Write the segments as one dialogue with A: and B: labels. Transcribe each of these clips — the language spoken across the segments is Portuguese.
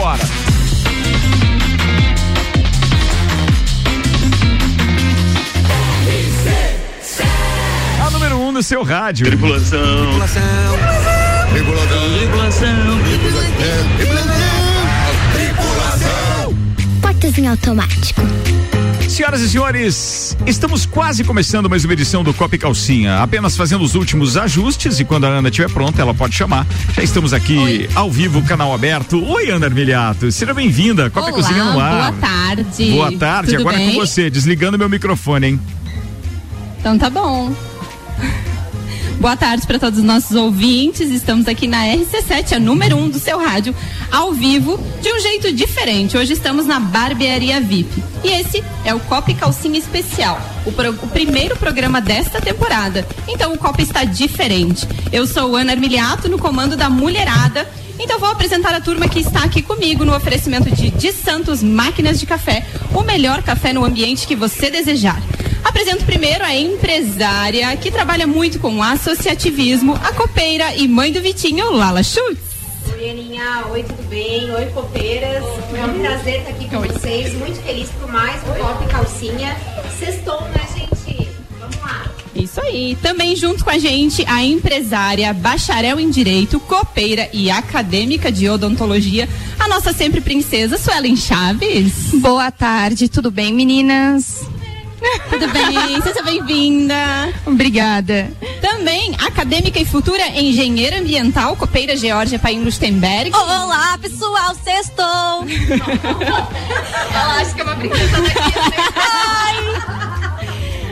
A: Vambora. A número 1 um no seu rádio.
B: Tripulação. Tripulação. Tripulação. Tripulação.
C: Tripulação. Portas em automático.
A: Senhoras e senhores, estamos quase começando mais uma edição do Copa e Calcinha, apenas fazendo os últimos ajustes e quando a Ana estiver pronta, ela pode chamar. Já estamos aqui Oi. ao vivo, canal aberto. Oi, Ana Armiliato, seja bem-vinda. Copa
D: e
A: Cozinha no ar.
D: Boa tarde.
A: Boa tarde,
D: Tudo
A: agora
D: bem?
A: com você, desligando meu microfone, hein?
D: Então tá bom. Boa tarde para todos os nossos ouvintes. Estamos aqui na RC7, a número 1 um do seu rádio, ao vivo, de um jeito diferente. Hoje estamos na Barbearia VIP. E esse é o Copa e Calcinha Especial, o, pro, o, primeiro programa desta temporada. Então o Copa está diferente. Eu sou Ana Armiliato, no comando da Mulherada. Então vou apresentar a turma que está aqui comigo no oferecimento de De Santos Máquinas de Café, o melhor café no ambiente que você desejar. Apresento primeiro a empresária que trabalha muito com associativismo, a copeira e mãe do Vitinho, Lala Schultz.
E: Oi, Aninha. Oi, tudo bem? Oi, copeiras. É um prazer estar aqui com Oi. vocês. Muito feliz por mais um Copa e Calcinha. Sextou, né, gente? Vamos lá.
D: Isso aí. Também junto com a gente a empresária, bacharel em direito, copeira e acadêmica de odontologia, a nossa sempre princesa Suelen Chaves.
F: Boa tarde, tudo bem, meninas?
D: Tudo bem? Seja bem-vinda.
F: Obrigada.
D: Também acadêmica e futura engenheira ambiental, copeira Georgia Paim Lustenberg.
G: Olá, pessoal, sextou.
E: Ela acha que é uma princesa daqui. Né?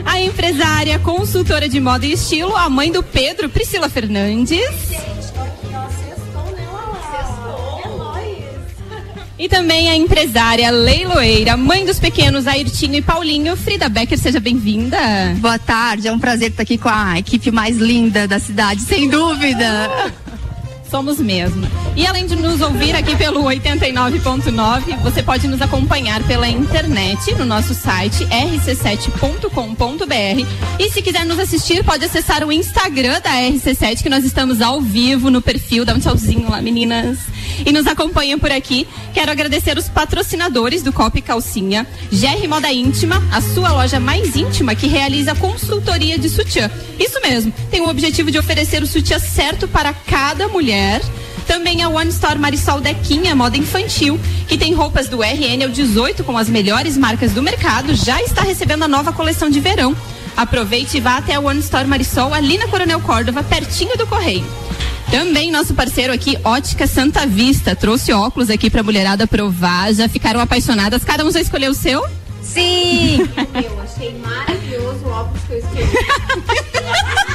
D: A empresária, consultora de moda e estilo, a mãe do Pedro, Priscila Fernandes. E também a empresária leiloeira, mãe dos pequenos Airtinho e Paulinho, Frida Becker, seja bem-vinda.
F: Boa tarde, é um prazer estar aqui com a equipe mais linda da cidade, sem dúvida.
D: Somos mesmo. E além de nos ouvir aqui pelo 89.9, você pode nos acompanhar pela internet no nosso site rc7.com.br. E se quiser nos assistir, pode acessar o Instagram da RC7, que nós estamos ao vivo no perfil. Dá um tchauzinho lá, meninas. E nos acompanham por aqui. Quero agradecer os patrocinadores do Copa e Calcinha. GR Moda Íntima, a sua loja mais íntima que realiza consultoria de sutiã. Isso mesmo, tem o objetivo de oferecer o sutiã certo para cada mulher também a One Store Marisol Dequinha, moda infantil, que tem roupas do RN ao 18 com as melhores marcas do mercado, já está recebendo a nova coleção de verão. Aproveite e vá até a One Store Marisol, ali na Coronel Córdova, pertinho do Correio. Também nosso parceiro aqui, Ótica Santa Vista, trouxe óculos aqui pra mulherada provar, já ficaram apaixonadas, cada um já escolheu o seu?
E: Sim! eu achei maravilhoso o óculos que eu escolhi.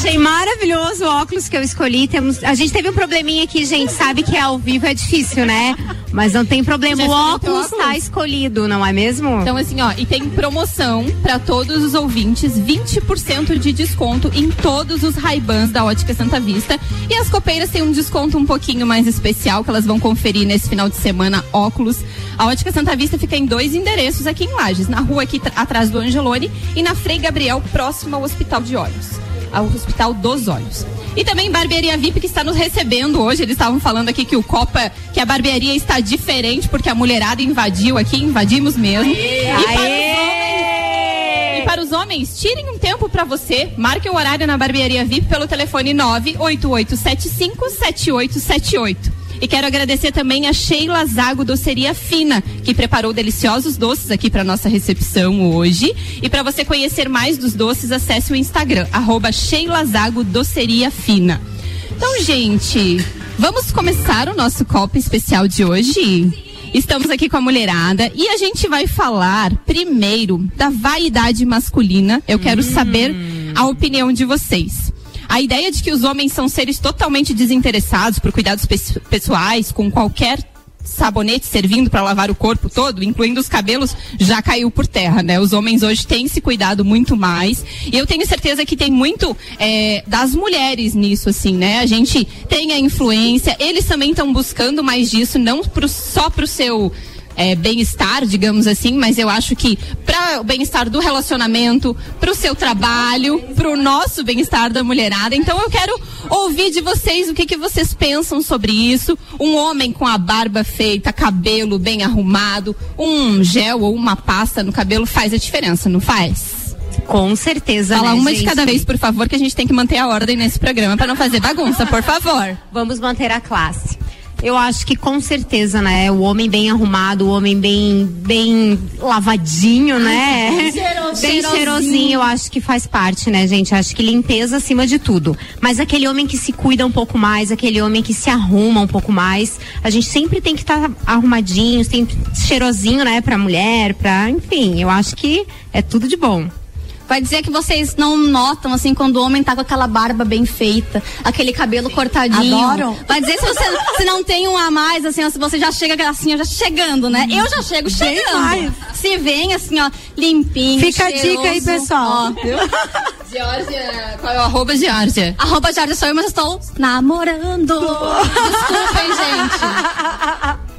F: Achei maravilhoso o óculos que eu escolhi. Temos, a gente teve um probleminha aqui, gente. Sabe que ao vivo é difícil, né? Mas não tem problema. O óculos está escolhido, não é mesmo?
D: Então, assim, ó, e tem promoção para todos os ouvintes: 20% de desconto em todos os Ray-Bans da Ótica Santa Vista. E as copeiras têm um desconto um pouquinho mais especial que elas vão conferir nesse final de semana óculos. A Ótica Santa Vista fica em dois endereços aqui em Lages, na rua aqui atrás do Angelone e na Frei Gabriel, próximo ao Hospital de Olhos ao Hospital dos Olhos. E também Barbearia VIP que está nos recebendo hoje. Eles estavam falando aqui que o Copa, que a barbearia está diferente porque a mulherada invadiu aqui, invadimos mesmo.
F: Aê,
D: e, para homens, e para os homens, tirem um tempo para você, marquem o horário na Barbearia VIP pelo telefone 988757878. E quero agradecer também a Sheila Zago Doceria Fina, que preparou deliciosos doces aqui para nossa recepção hoje. E para você conhecer mais dos doces, acesse o Instagram, arroba Sheila Zago Doceria Fina. Então, gente, vamos começar o nosso copo especial de hoje? Estamos aqui com a mulherada e a gente vai falar primeiro da vaidade masculina. Eu quero saber a opinião de vocês. A ideia de que os homens são seres totalmente desinteressados por cuidados pessoais, com qualquer sabonete servindo para lavar o corpo todo, incluindo os cabelos, já caiu por terra, né? Os homens hoje têm se cuidado muito mais. E eu tenho certeza que tem muito é, das mulheres nisso, assim, né? A gente tem a influência, eles também estão buscando mais disso, não pro, só pro seu é, bem-estar, digamos assim, mas eu acho que para o bem-estar do relacionamento, para o seu trabalho, para o nosso bem-estar da mulherada. Então eu quero ouvir de vocês o que, que vocês pensam sobre isso. Um homem com a barba feita, cabelo bem arrumado, um gel ou uma pasta no cabelo faz a diferença, não faz?
F: Com certeza.
D: Fala
F: né,
D: uma
F: gente?
D: de cada vez, por favor, que a gente tem que manter a ordem nesse programa para não fazer bagunça, por favor.
F: Vamos manter a classe. Eu acho que com certeza, né? O homem bem arrumado, o homem bem, bem lavadinho, né? bem
G: cheirosinho.
F: cheirosinho, eu acho que faz parte, né, gente? Acho que limpeza acima de tudo. Mas aquele homem que se cuida um pouco mais, aquele homem que se arruma um pouco mais, a gente sempre tem que estar arrumadinho, sempre cheirosinho, né, pra mulher, pra. Enfim, eu acho que é tudo de bom.
G: Vai dizer que vocês não notam, assim, quando o homem tá com aquela barba bem feita, aquele cabelo cortadinho.
H: Adoro.
G: Vai dizer se você se não tem um a mais, assim, ó, se você já chega assim, ó, já chegando, né? Eu já chego chegando. Se vem, assim, ó, limpinho,
H: Fica a dica aí,
G: cheiroso,
H: ó.
G: viu?
D: Georgia, qual é o arroba Georgia?
G: Arroba Jardim sou eu, mas eu estou namorando. Desculpem, gente.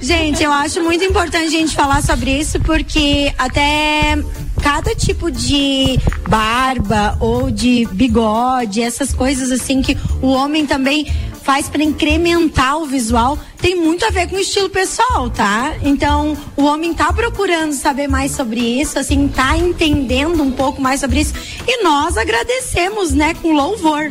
H: Gente, eu acho muito importante a gente falar sobre isso porque até cada tipo de barba ou de bigode, essas coisas assim que o homem também faz para incrementar o visual, tem muito a ver com o estilo pessoal, tá? Então, o homem tá procurando saber mais sobre isso, assim, tá entendendo um pouco mais sobre isso, e nós agradecemos, né, com louvor.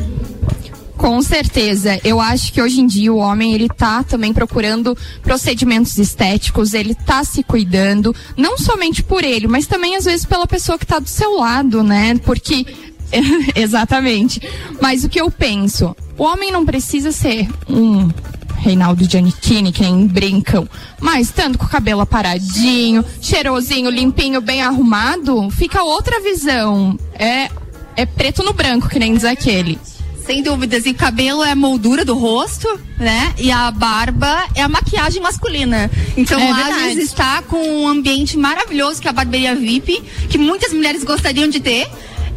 I: Com certeza. Eu acho que hoje em dia o homem ele tá também procurando procedimentos estéticos, ele tá se cuidando, não somente por ele, mas também às vezes pela pessoa que tá do seu lado, né? Porque exatamente. Mas o que eu penso, o homem não precisa ser um Reinaldo Giannichini, que nem brincam. Mas estando com o cabelo aparadinho, cheirosinho, limpinho, bem arrumado, fica outra visão. É, é preto no branco, que nem diz aquele.
J: Sem dúvidas. E cabelo é a moldura do rosto, né? E a barba é a maquiagem masculina. Então,
D: É.
J: Lages está com um ambiente maravilhoso que é a barbearia VIP, que muitas mulheres gostariam de ter.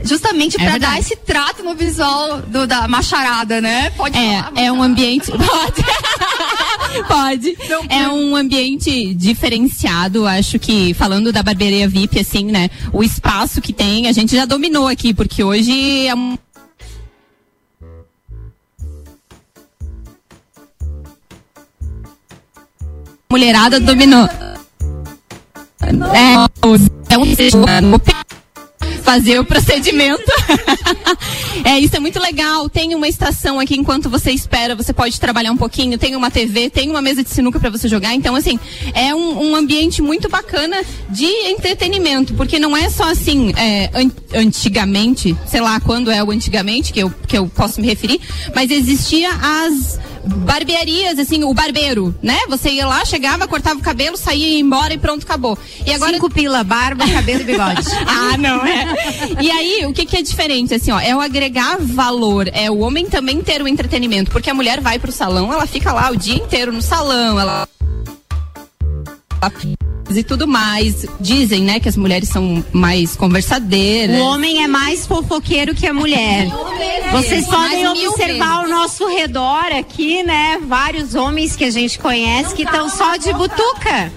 J: Justamente
D: É
J: para dar esse trato no visual do- da macharada, né? Pode falar.
D: É, é um ambiente. Pode. Pode. É um ambiente diferenciado, acho que falando da barbearia VIP, assim, né? O espaço que tem, a gente já dominou aqui, porque hoje é um. Mulherada dominou. É, é um fazer o procedimento. é, isso é muito legal. Tem uma estação aqui enquanto você espera, você pode trabalhar um pouquinho, tem uma TV, tem uma mesa de sinuca para você jogar. Então, assim, é um, um ambiente muito bacana de entretenimento, porque não é só assim, é, an- antigamente, sei lá quando é o antigamente, que eu, que eu posso me referir, mas existia as barbearias, assim, o barbeiro, né? Você ia lá, chegava, cortava o cabelo, saía ia embora e pronto, acabou. E agora
F: Cinco pila, barba, cabelo e bigode.
D: ah, não é. E aí, o que que é diferente, assim, ó, é o agregar valor, é o homem também ter o entretenimento, porque a mulher vai pro salão, ela fica lá o dia inteiro no salão, ela e tudo mais. Dizem, né, que as mulheres são mais conversadeiras.
F: O homem é mais fofoqueiro que a mulher. Vocês podem
D: Mais mil
F: observar ao nosso redor aqui, né? Vários homens que a gente conhece que estão só de butuca.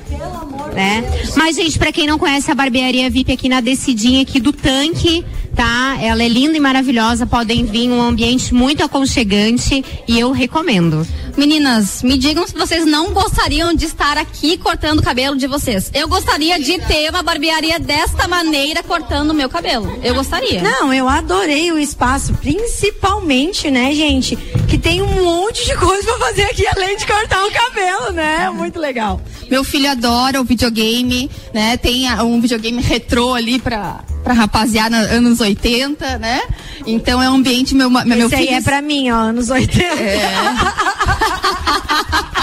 F: Né? Mas, gente, pra quem não conhece a barbearia VIP aqui na descidinha aqui do tanque, tá? Ela é linda e maravilhosa. Podem vir um ambiente muito aconchegante e eu recomendo.
G: Meninas, me digam se vocês não gostariam de estar aqui cortando o cabelo de vocês. Eu gostaria de ter uma barbearia desta maneira cortando o meu cabelo. Eu gostaria.
H: Não, eu adorei o espaço, principalmente, né, gente, que tem um monte de coisa pra fazer aqui além de cortar o cabelo, né? Muito legal.
J: Meu filho adora o videogame, né? Tem um videogame retrô ali pra, pra rapaziada anos 80, né? Então é um ambiente meu, meu, meu
H: Esse aí
J: filho.
H: é pra mim, ó, anos 80.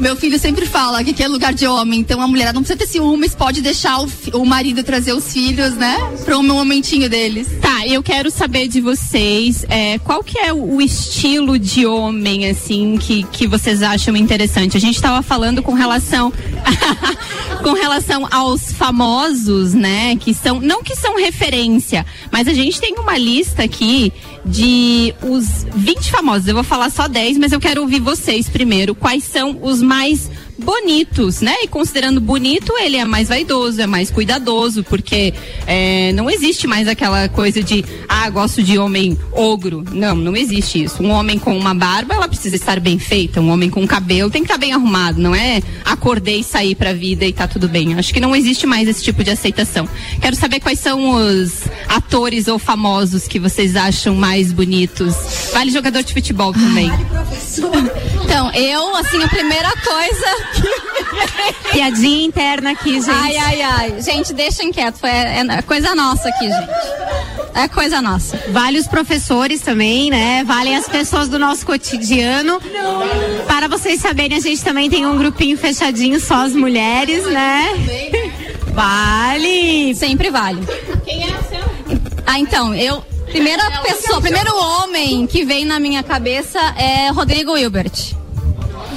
J: Meu filho sempre fala que aqui é lugar de homem, então a mulher não precisa ter ciúmes, pode deixar o, o marido trazer os filhos, né? Para um momentinho deles.
D: Tá, eu quero saber de vocês é, qual que é o, o estilo de homem, assim, que, que vocês acham interessante. A gente estava falando com relação com relação aos famosos, né? Que são, não que são referência, mas a gente tem uma lista aqui de os 20 famosos. Eu vou falar só 10, mas eu quero ouvir vocês primeiro. Quais são os mais bonitos, né? E considerando bonito, ele é mais vaidoso, é mais cuidadoso, porque é, não existe mais aquela coisa de, ah, gosto de homem ogro. Não, não existe isso. Um homem com uma barba, ela precisa estar bem feita. Um homem com cabelo tem que estar bem arrumado, não é acordei e sair pra vida e tá tudo bem. Acho que não existe mais esse tipo de aceitação. Quero saber quais são os atores ou famosos que vocês acham mais bonitos. Vale jogador de futebol também.
G: Então, eu, assim, a primeira coisa.
F: Piadinha interna aqui, gente.
G: Ai, ai, ai. Gente, deixem quieto. Foi, é, é coisa nossa aqui, gente. É coisa nossa.
F: Vale os professores também, né? Valem as pessoas do nosso cotidiano. Para vocês saberem, a gente também tem um grupinho fechadinho, só as mulheres, né? Vale!
G: Sempre vale.
D: Quem é o seu?
G: Ah, então, eu. Primeira pessoa, primeiro homem que vem na minha cabeça é Rodrigo Hilbert.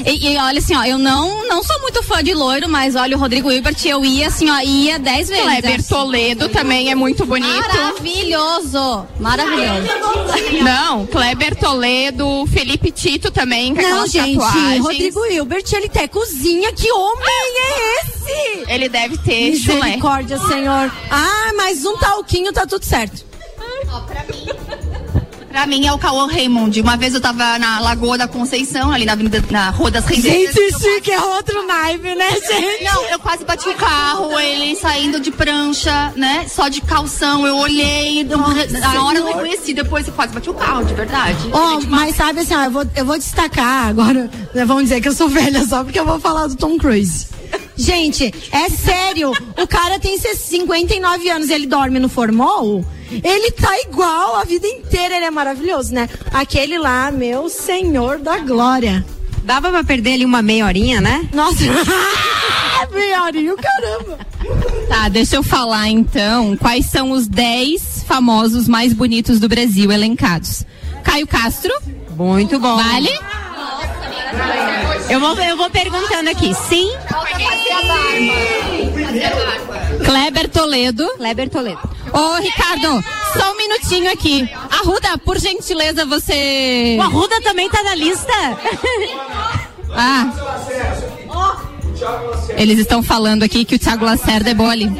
G: E, e olha assim, ó, eu não, não sou muito fã de loiro, mas olha, o Rodrigo Hilbert, eu ia assim, ó, ia dez vezes.
I: Kleber
G: assim.
I: Toledo também é muito bonito.
G: Maravilhoso! Maravilhoso.
I: Não, Kleber Toledo, Felipe Tito também, com
H: Não,
I: aquelas
H: gente,
I: tatuagens.
H: Rodrigo Hilbert, ele até cozinha. Que homem é esse?
I: Ele deve ter chulé.
H: Misericórdia, Senhor. Ah, mas um talquinho tá tudo certo.
J: Pra mim é o Cauã Raymond. Uma vez eu tava na Lagoa da Conceição, ali na Avenida, na Rua das Rendeiras.
H: Gente, isso que é outro naipe, né, gente?
J: Não, eu quase bati o carro, ele saindo de prancha, né? Só de calção, eu olhei, na hora eu reconheci, depois eu quase bati o carro, de verdade.
H: Ó, mas sabe assim, ó, eu vou, eu vou destacar agora, né, vamos dizer que eu sou velha só porque eu vou falar do Tom Cruise. Gente, é sério, o cara tem 59 anos, ele dorme no formol, ele tá igual a vida inteira, ele é maravilhoso, né? Aquele lá, meu senhor da glória.
F: Dava pra perder ali uma meia horinha, né?
H: Nossa, meia horinha, caramba.
D: Tá, deixa eu falar então quais são os 10 famosos mais bonitos do Brasil elencados. Caio Castro,
F: Muito bom.
D: vale?
F: Eu vou, eu vou perguntando aqui. Sim,
D: Kleber Toledo.
F: Kleber Toledo.
D: Ô, Ricardo, só um minutinho aqui. Arruda, por gentileza, você.
F: O Arruda também tá na lista?
D: Ah. Eles estão falando aqui que o Thiago Lacerda é bole.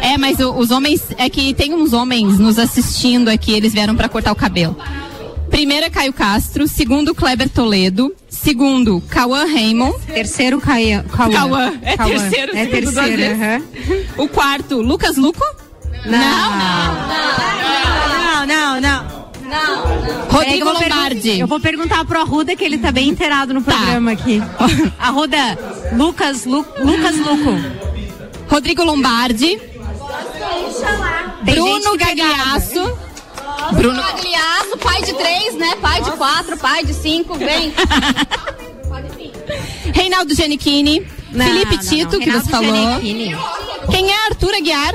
D: É, mas o- os homens. É que tem uns homens nos assistindo aqui, eles vieram pra cortar o cabelo. Primeiro é Caio Castro, segundo Kleber Toledo, segundo Cauã Raymond.
F: Terceiro, Cauã.
D: Cauã, é
F: Cauã.
D: terceiro,
F: É terceiro.
D: O quarto, Lucas Luco.
F: Não, não, não. Peraí que
D: Rodrigo
F: eu vou pergun-
D: Lombardi.
F: Eu vou perguntar pro Arruda que ele tá bem inteirado no programa aqui. Arruda, Lucas, Lu, Lucas Luco.
D: Rodrigo Lombardi. Bruno
F: gente
D: Bruno.
G: Gagliasso, pai de três, né? Pai de quatro, pai de cinco, vem.
D: Reinaldo Giannichini.
F: Não,
D: Felipe
F: não, não.
D: Tito, que
F: Reinaldo
D: nos falou.
F: Giannichini.
D: Quem é Arthur Aguiar?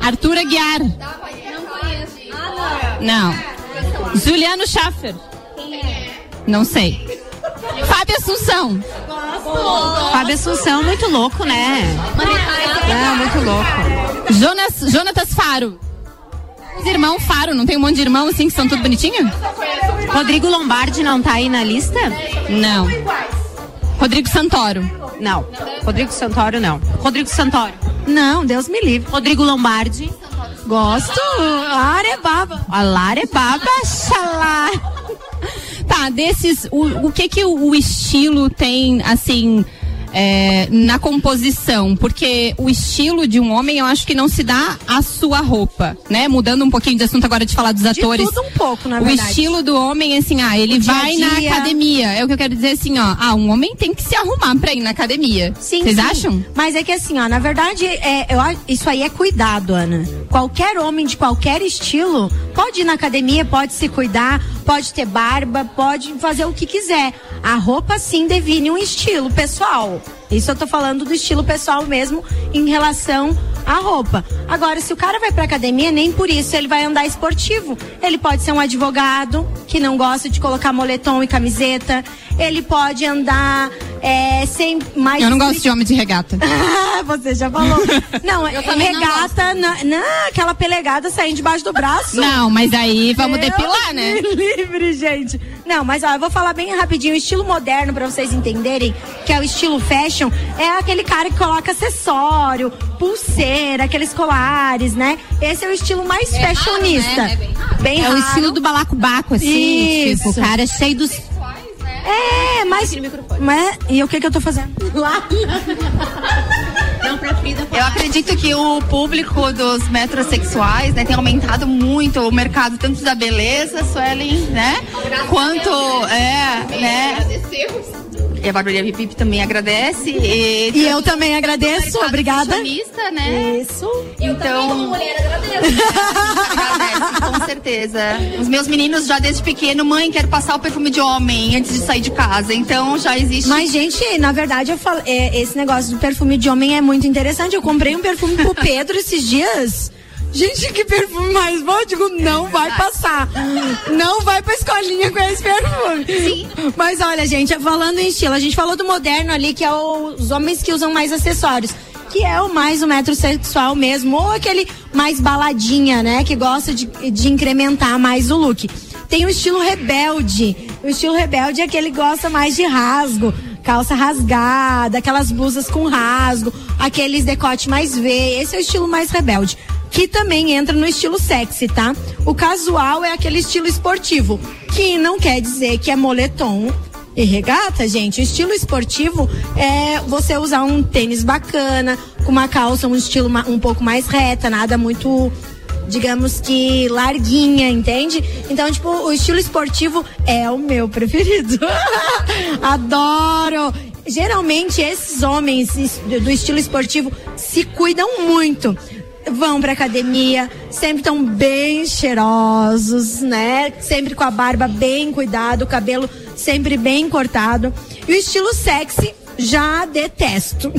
D: Arthur Aguiar. Não. Juliano Schaffer. Não sei. Fábio Assunção.
F: Fábio Assunção, muito louco, né? Não, muito louco.
D: Jonas, Jonatas Faro. Os irmãos Faro, não tem um monte de irmãos assim que são tudo bonitinho?
F: Rodrigo Lombardi não tá aí na lista?
D: Não. Rodrigo Santoro.
F: Não. Rodrigo Santoro, não. Rodrigo Santoro.
H: Não, Deus me livre.
F: Rodrigo Lombardi.
H: Gosto. Arebaba.
F: Alarebaba, xalá.
D: Tá, desses, o, o que que o, o estilo tem, assim, é, na composição? Porque o estilo de um homem, eu acho que não se dá à sua roupa, né? Mudando um pouquinho de assunto agora de falar dos atores.
H: tudo um pouco, na
D: o
H: verdade.
D: estilo do homem, assim, ah, ele
H: O dia
D: vai na academia. É o que eu quero dizer assim, ó. Ah, um homem tem que se arrumar pra ir na academia.
H: Sim,
D: Vocês acham?
H: Mas é que assim, ó, na verdade, é, eu, isso aí é cuidado, Ana. Qualquer homem de qualquer estilo pode ir na academia, pode se cuidar, pode ter barba, pode fazer o que quiser. A roupa sim define um estilo pessoal. Isso eu tô falando do estilo pessoal mesmo em relação a roupa. Agora, se o cara vai pra academia, nem por isso ele vai andar esportivo. Ele pode ser um advogado que não gosta de colocar moletom e camiseta. Ele pode andar é, sem mais.
J: Eu não gosto de homem de regata.
H: Você já falou. Não, é
J: também não
H: regata, na, na- aquela pelegada saindo debaixo do braço.
J: Não, mas aí vamos
H: Deus
J: depilar, né?
H: livre, gente. Não, mas ó, eu vou falar bem rapidinho. O estilo moderno, pra vocês entenderem, que é o estilo fashion, é aquele cara que coloca acessório, pulseira, aqueles colares, né? Esse é o estilo mais fashionista.
J: né? É bem
H: bem
F: É o
H: raro.
F: estilo do balacobaco, assim,
H: Isso.
F: tipo, o cara cheio dos.
H: É, mas. mas e o que que eu tô fazendo? Lá.
J: Eu acredito que o público dos metrosexuais, né, tem aumentado muito o mercado tanto da beleza, Suelen, né, quanto é, né. E a Barbearia Vip também agradece. E,
H: E eu também agradeço, obrigada.
J: fashionista, né?
H: Isso.
J: Então, agradece, com certeza. Os meus meninos já desde pequeno, mãe, quero passar o perfume de homem antes de sair de casa. Então já existe.
H: Mas, gente, na verdade, eu falo, é, esse negócio do perfume de homem é muito interessante. Eu comprei um perfume pro Pedro esses dias. Gente, que perfume mais bom? Eu digo, não vai passar. Não vai pra escolinha com esse perfume.
J: Sim.
H: Mas olha, gente, falando em estilo, a gente falou do moderno ali, que é os homens que usam mais acessórios. Que é o mais o metrosexual mesmo, ou aquele mais baladinha, né? Que gosta de, de incrementar mais o look. Tem o estilo rebelde. O estilo rebelde é aquele que gosta mais de rasgo, calça rasgada, aquelas blusas com rasgo, aqueles decote mais V. Esse é o estilo mais rebelde. Que também entra no estilo sexy, tá? O casual é aquele estilo esportivo, que não quer dizer que é moletom e regata, gente. O estilo esportivo é você usar um tênis bacana, com uma calça, um estilo um pouco mais reta, nada muito digamos que larguinha, entende? Então, tipo, o estilo esportivo é o meu preferido. Adoro! Geralmente esses homens do estilo esportivo se cuidam muito. Vão pra academia, sempre estão bem cheirosos, né? Sempre com a barba bem cuidada, o cabelo sempre bem cortado. E o estilo sexy já detesto.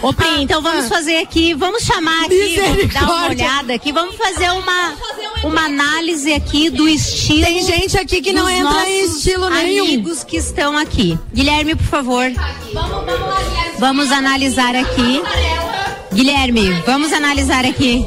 F: Ô, Pri, então vamos fazer aqui, vamos chamar aqui, vamos dar uma olhada aqui, vamos fazer uma, uma análise aqui do estilo.
H: Tem gente aqui que não entra em estilo nenhum.
F: amigos que estão aqui. Guilherme, por favor. Vamos analisar aqui. Guilherme, vamos analisar aqui.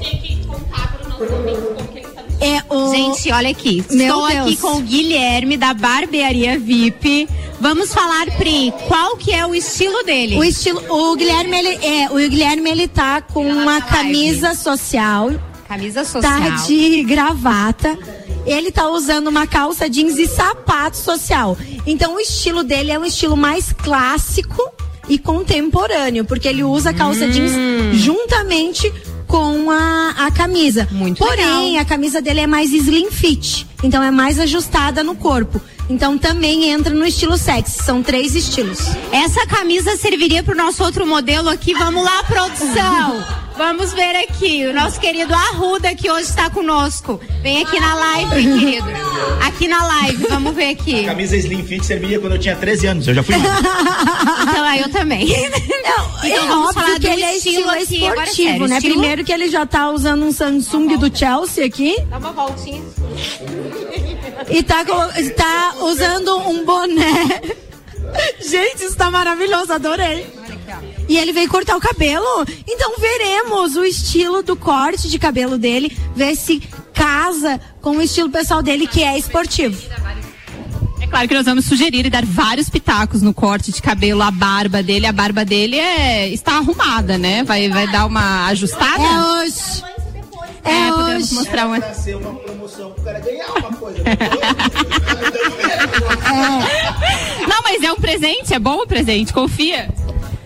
H: É o
F: Gente, olha aqui.
H: Meu
F: Estou aqui
H: Deus.
F: com o Guilherme da Barbearia VIP. Vamos falar, Pri, qual que é o estilo dele?
H: O estilo, o Guilherme ele é, o Guilherme ele tá com uma camisa social,
F: Camisa social.
H: tá de gravata. Ele tá usando uma calça jeans e sapato social. Então o estilo dele é um estilo mais clássico e contemporâneo, porque ele usa a calça
F: Hum.
H: jeans juntamente com a, a camisa.
F: Muito
H: Porém,
F: legal.
H: a camisa dele é mais slim fit, então é mais ajustada no corpo. Então também entra no estilo sexy. São três estilos.
F: Essa camisa serviria pro nosso outro modelo aqui. Vamos lá, produção. Vamos ver aqui. O nosso querido Arruda que hoje está conosco. Vem aqui na live, querido. Aqui na live. Vamos ver aqui.
K: Camisa Slim Fit servia quando eu tinha 13 anos, eu já fui.
F: Então, aí eu também.
H: Não,
F: Então
H: é
F: vamos
H: óbvio
F: falar
H: que ele é
F: estilo
H: estilo
F: aqui, agora
H: esportivo,
F: sério,
H: né?
F: estilo-
H: Primeiro que ele já tá usando um Samsung do Chelsea aqui
F: Dá uma voltinha.
H: e tá, tá usando um boné. Gente, isso tá maravilhoso, adorei. E ele veio cortar o cabelo. Então veremos o estilo do corte de cabelo dele, ver se casa com o estilo pessoal dele, que é esportivo.
D: É claro que nós vamos sugerir e dar vários pitacos no corte de cabelo, a barba dele. A barba dele é, está arrumada, né? Vai, vai dar uma ajustada?
H: É hoje. É,
D: É, podemos
H: hoje.
D: mostrar uma.
K: Ser uma promoção pro cara ganhar uma coisa.
D: Não, mas é um presente, é bom o presente, confia.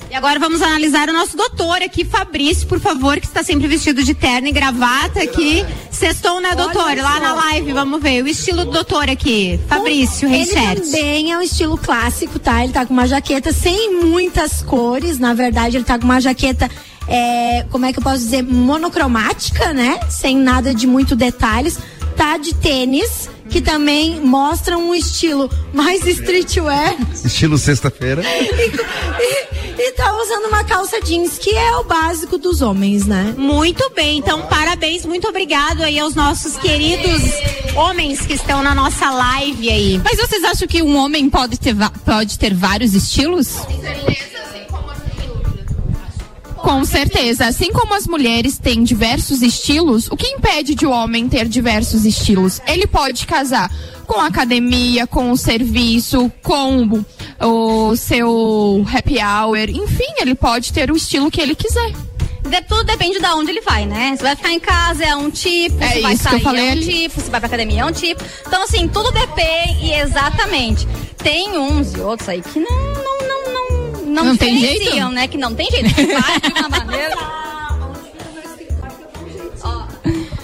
F: E agora vamos analisar o nosso doutor aqui, Fabrício, por favor, que está sempre vestido de terno e gravata aqui. Sextou, né, doutor? Lá na live, vamos ver. O estilo do doutor aqui, Fabrício
H: Ele
F: Reichert.
H: também é um estilo clássico, tá? Ele tá com uma jaqueta sem muitas cores. Na verdade, ele tá com uma jaqueta, é, como é que eu posso dizer, monocromática, né? Sem nada de muito detalhes. Tá de tênis, que também mostra um estilo mais streetwear.
L: Estilo sexta-feira.
H: E, tá usando uma calça jeans, que é o básico dos homens, né?
F: Muito bem, então parabéns, muito obrigado aí aos nossos queridos homens que estão na nossa live aí.
D: Mas vocês acham que um homem pode ter, pode ter vários estilos?
I: Com certeza. Assim como as mulheres têm diversos estilos, o que impede de o homem ter diversos estilos? Ele pode casar com a academia, com o serviço, com o seu happy hour, enfim, ele pode ter o estilo que ele quiser.
G: De- tudo depende de onde ele vai, né? Se vai ficar em casa é um tipo,
I: É
G: se vai sair é um
I: ali.
G: tipo, se vai pra academia é um tipo. Então, assim, tudo depende, exatamente. Tem uns e outros aí que não, não, não, não, não,
D: Não tem jeito?
G: né? Que não tem jeito. Vai de uma maneira.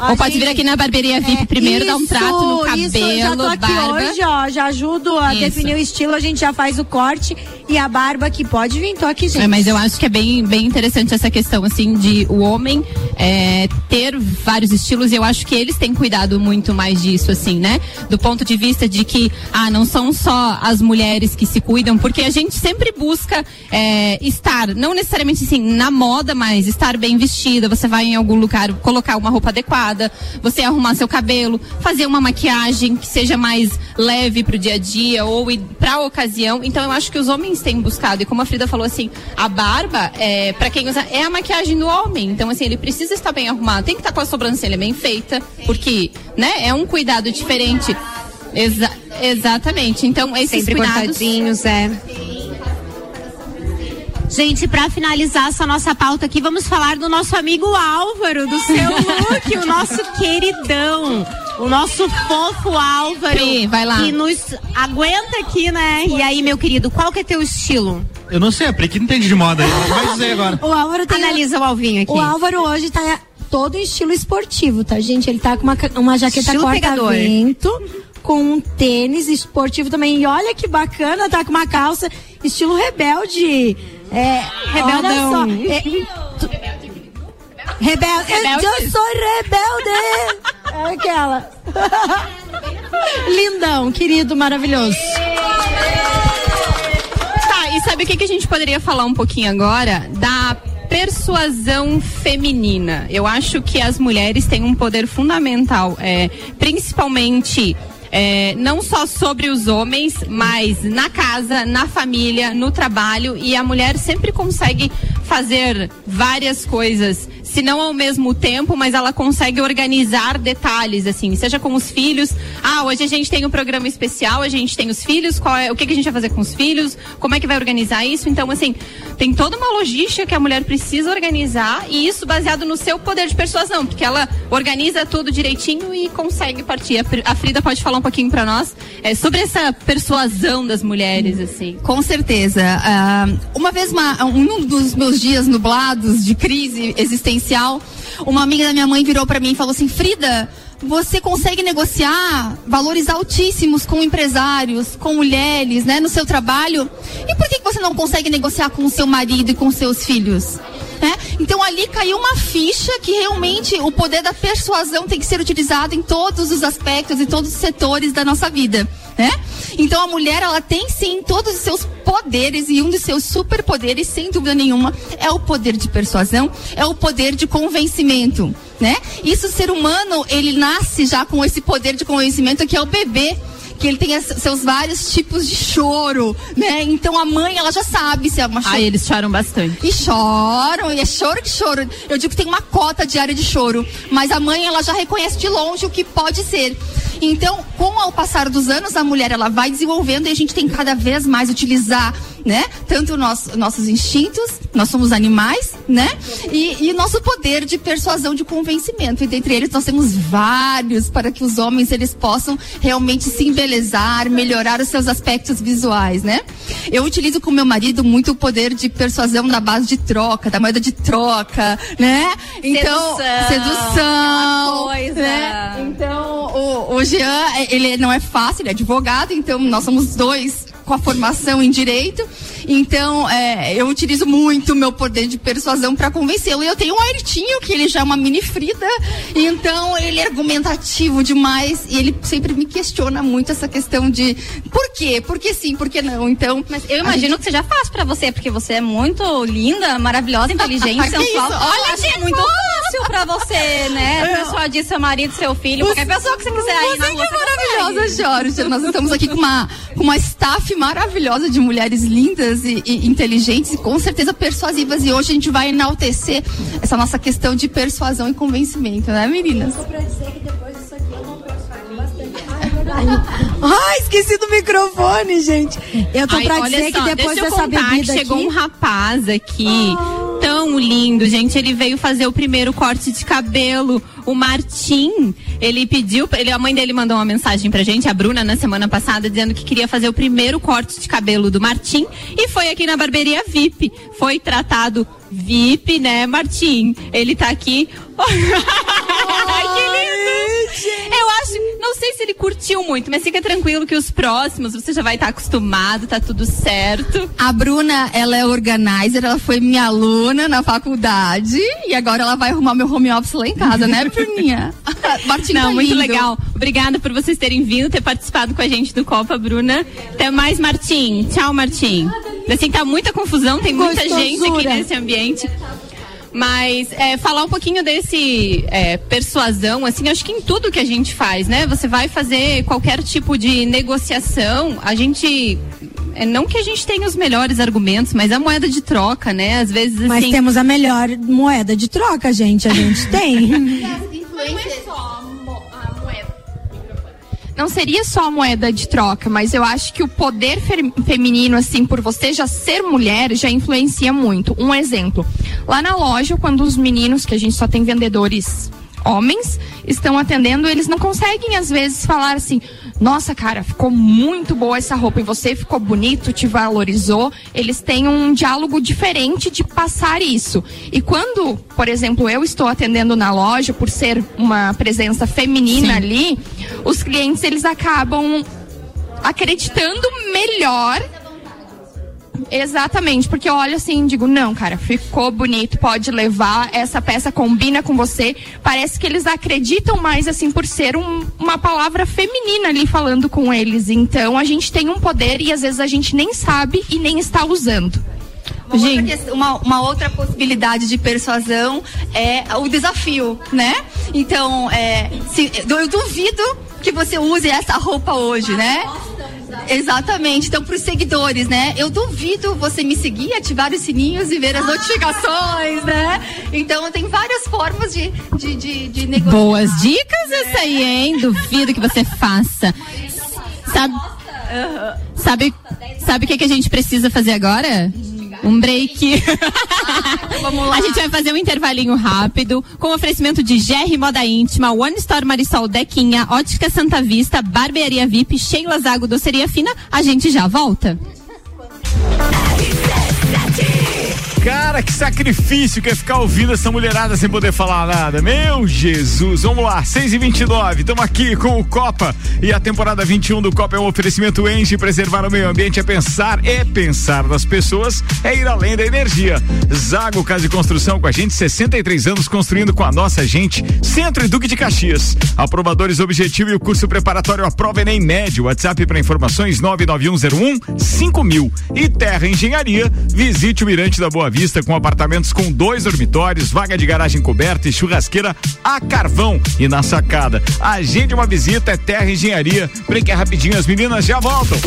D: Ou pode vir aqui na barbearia VIP primeiro, dar um trato no cabelo,
H: isso, já tô aqui
D: barba.
H: hoje, ó, já ajudo a
D: Isso.
H: definir o estilo, a gente já faz o corte e a barba que pode vir, tô aqui, gente.
D: É, mas eu acho que é bem, bem interessante essa questão, assim, de o homem é, ter vários estilos e eu acho que eles têm cuidado muito mais disso, assim, né? Do ponto de vista de que, ah, não são só as mulheres que se cuidam, porque a gente sempre busca é, estar, não necessariamente assim, na moda, mas estar bem vestida, você vai em algum lugar colocar uma roupa adequada, você arrumar seu cabelo, fazer uma maquiagem que seja mais leve pro dia a dia ou pra ocasião. Então eu acho que os homens têm buscado. E como a Frida falou assim, a barba, é, para quem usa, é a maquiagem do homem. Então, assim, ele precisa estar bem arrumado, tem que estar com a sobrancelha bem feita, porque, né, é um cuidado diferente. Exa- exatamente. Então, esses
F: Sempre
D: cuidados.
F: é. Gente, pra finalizar essa nossa pauta aqui, vamos falar do nosso amigo Álvaro, do seu look, o nosso queridão, o nosso fofo Álvaro.
D: Pri, vai lá.
F: Que nos aguenta aqui, né? E aí, meu querido, qual que é teu estilo?
K: Eu não sei, a Pri que entende de moda vai dizer agora.
H: O Álvaro tem
F: Analisa o Alvinho aqui.
H: O Álvaro hoje tá todo em estilo esportivo, tá, gente? Ele tá com uma, uma jaqueta corta-vento, com um tênis esportivo também. E olha que bacana, tá com uma calça estilo rebelde. É,
F: Rebeldão.
H: Olha só. É, tu- rebelde.
D: Rebelde.
H: Eu sou rebelde. É aquela. Lindão, querido, maravilhoso.
D: Tá, e sabe o que, que a gente poderia falar um pouquinho agora? Da persuasão feminina. Eu acho que as mulheres têm um poder fundamental, é, principalmente. É, não só sobre os homens, mas na casa, na família, no trabalho, e a mulher sempre consegue fazer várias coisas, se não ao mesmo tempo, mas ela consegue organizar detalhes, assim, seja com os filhos. Ah, hoje a gente tem um programa especial, a gente tem os filhos, qual é, o que, que a gente vai fazer com os filhos, como é que vai organizar isso. Então, assim, tem toda uma logística que a mulher precisa organizar, e isso baseado no seu poder de persuasão, porque ela organiza tudo direitinho e consegue partir. A Fri- A Frida pode falar um pouquinho pra nós é, sobre essa persuasão das mulheres, assim.
J: Com certeza. Ah, uma vez, uma- um dos meus dias nublados de crise existencial, uma amiga da minha mãe virou para mim e falou assim: Frida, você consegue negociar valores altíssimos com empresários, com mulheres, né, no seu trabalho? E por que você não consegue negociar com o seu marido e com seus filhos? né? Então ali caiu uma ficha que realmente o poder da persuasão tem que ser utilizado em todos os aspectos e todos os setores da nossa vida, né? Então a mulher ela tem sim todos os seus poderes e um dos seus superpoderes, sem dúvida nenhuma, é o poder de persuasão, é o poder de convencimento, né? Isso o ser humano ele nasce já com esse poder de convencimento que é o bebê que ele tem seus vários tipos de choro, né? Então a mãe, ela já sabe se é uma choro.
D: Ah, eles choram bastante.
J: E choram, e é choro que choro. Eu digo que tem uma cota diária de choro, mas a mãe, ela já reconhece de longe o que pode ser. Então, com o passar dos anos, a mulher, ela vai desenvolvendo e a gente tem cada vez mais utilizar, né? Tanto nós, nossos instintos, nós somos animais, né? E, e nosso poder de persuasão, de convencimento. E dentre eles, nós temos vários para que os homens, eles possam realmente se embelezar, melhorar os seus aspectos visuais, né? Eu utilizo com meu marido muito o poder de persuasão na base de troca, da moeda de troca, né? Então,
G: Sedução,
J: sedução,
G: coisa.
J: né? Então, o, o Jean, é, ele não é fácil, ele é advogado, então nós somos dois com a formação em direito. Então, é, eu utilizo muito o meu poder de persuasão para convencê-lo. E eu tenho um Airtinho, que ele já é uma mini Frida, então ele é argumentativo demais e ele sempre me questiona muito essa questão de por quê? Porque sim, por que não? Então.
G: Mas eu imagino que seja fácil pra você, porque você é muito linda, maravilhosa, inteligente,
J: Que
G: sensual.
J: isso?
G: Olha,
J: que
G: muito fácil pra você, né? Persuadir seu marido, seu filho, qualquer pessoa que você quiser aí na
J: Você
G: rua.
J: que é maravilhosa, Jorge. Nós estamos aqui com uma, com uma staff maravilhosa de mulheres lindas e, e inteligentes e com certeza persuasivas. E hoje a gente vai enaltecer essa nossa questão de persuasão e convencimento, né, meninas?
H: Ai, esqueci do microfone, gente. Eu tô
D: Ai,
H: pra dizer
D: só,
H: que depois
D: eu
H: dessa
D: contar
H: bebida
D: que chegou
H: aqui...
D: um rapaz aqui, tão lindo, gente. Ele veio fazer o primeiro corte de cabelo. O Martim, ele pediu, ele, a mãe dele mandou uma mensagem pra gente, a Bruna, na semana passada, dizendo que queria fazer o primeiro corte de cabelo do Martim e foi aqui na barbearia VIP. Foi tratado VIP, né, Martim? Ele tá aqui. Que lindo! Eu acho, não sei se ele curtiu muito, mas fica tranquilo que os próximos você já vai estar acostumado, tá tudo certo.
J: A Bruna, ela é organizer, ela foi minha aluna na faculdade e agora ela vai arrumar meu home office lá em casa, né, Bruninha? Martim
D: Não,
J: tá
D: muito
J: lindo.
D: legal. Obrigada por vocês terem vindo, ter participado com a gente do Copa, Bruna. Até mais, Martim. Tchau, Martim. Assim, tá muita confusão, tem muita gente aqui nesse ambiente. Mas é, falar um pouquinho desse é, persuasão, assim, acho que em tudo que a gente faz, né? Você vai fazer qualquer tipo de negociação, a gente. É, não que a gente tenha os melhores argumentos, mas a moeda de troca, né? Às vezes assim.
H: Mas temos a melhor moeda de troca, gente. A gente tem.
I: Não seria só a moeda de troca, mas eu acho que o poder fe- feminino, assim, por você já ser mulher, já influencia muito. Um exemplo. Lá na loja, quando os meninos, que a gente só tem vendedores homens, estão atendendo, eles não conseguem, às vezes, falar assim: nossa, cara, ficou muito boa essa roupa e você ficou bonito, te valorizou. Eles têm um diálogo diferente de passar isso. E quando, por exemplo, eu estou atendendo na loja, por ser uma presença feminina ali, os clientes eles acabam acreditando melhor. Exatamente, porque eu olho assim e digo, não, cara, ficou bonito, pode levar, essa peça combina com você. Parece que eles acreditam mais, assim, por ser um- uma palavra feminina ali falando com eles. Então a gente tem um poder e às vezes a gente nem sabe e nem está usando.
J: Uma outra, questão- uma, uma outra possibilidade de persuasão é o desafio, né? Então, é, se, eu duvido que você use essa roupa hoje, né? Exatamente. Então, para os seguidores, né? Eu duvido você me seguir, ativar os sininhos e ver as notificações, né? Então, tem várias formas de, de, de, de negociar.
D: Boas dicas essa aí, hein? Duvido que você faça. Sabe, sabe, sabe o que, que a gente precisa fazer agora? Um break.
J: Vamos lá.
D: A gente vai fazer um intervalinho rápido com oferecimento de GR Moda Íntima, One Store Marisol Dequinha, Ótica Santa Vista, Barbearia VIP, Sheila Zago Doceria Fina. A gente já volta.
A: Cara, que sacrifício que é ficar ouvindo essa mulherada sem poder falar nada. Meu Jesus, vamos lá, 6 e 29 estamos aqui com o Copa e a temporada 21 do Copa é um oferecimento Enche, preservar o meio ambiente é pensar, é pensar nas pessoas, é ir além da energia. Zago Casa de Construção com a gente, 63 anos construindo com a nossa gente, Centro e Duque de Caxias. Aprovadores Objetivo e o curso preparatório à prova Enem Médio, WhatsApp para informações 99101 5000 e Terra Engenharia, visite o Mirante da Boa Vista com apartamentos com dois dormitórios, vaga de garagem coberta e churrasqueira a carvão e na sacada. Agende uma visita, é Terra Engenharia. Brinque rapidinho, as meninas já voltam.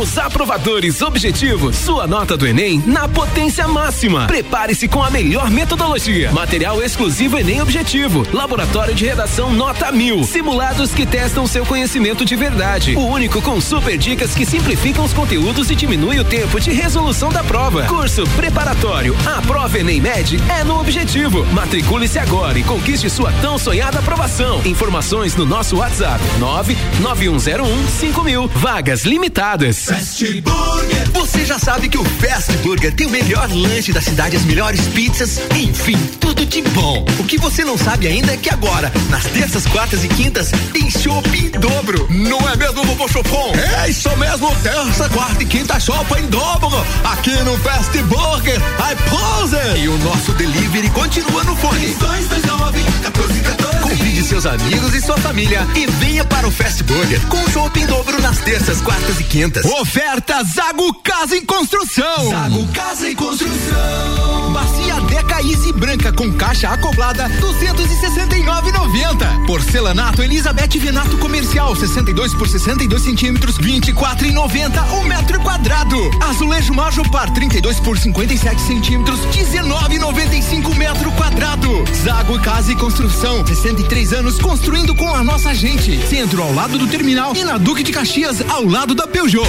L: Os aprovadores objetivos, sua nota do Enem na potência máxima. Prepare-se com a melhor metodologia. Material exclusivo Enem Objetivo. Laboratório de redação nota mil. Simulados que testam seu conhecimento de verdade. O único com super dicas que simplificam os conteúdos e diminui o tempo de resolução da prova. Curso preparatório. A prova Enem Med é no Objetivo. Matricule-se agora e conquiste sua tão sonhada aprovação. Informações no nosso WhatsApp 99101 5000. Vagas limitadas.
M: Fast Burger. Você já sabe que o Fast Burger tem o melhor lanche da cidade, as melhores pizzas, enfim, tudo de bom. O que você não sabe ainda é que agora, nas terças, quartas e quintas, tem chopp em dobro. Não é mesmo, vovô Chopon? É isso mesmo, terça, quarta e quinta chopp em dobro. Aqui no Fast Burger, I pose. E o nosso delivery continua no fone. 229 1414. Convide seus amigos e sua família e venha para o Fast Burger com show em dobro nas terças, quartas e quintas.
N: Oferta Zago Casa em Construção.
M: Zago Casa em Construção. Bacia Deca Easy branca com caixa acoplada 269,90. Porcelanato Elizabeth Venato comercial 62 por 62 centímetros 24,90 o um metro quadrado. Azulejo Majopar 32 por 57 centímetros 19,95 metro quadrado. Zago Casa e Construção 63 anos construindo com a nossa gente. Centro ao lado do terminal e na Duque de Caxias ao lado da Peugeot.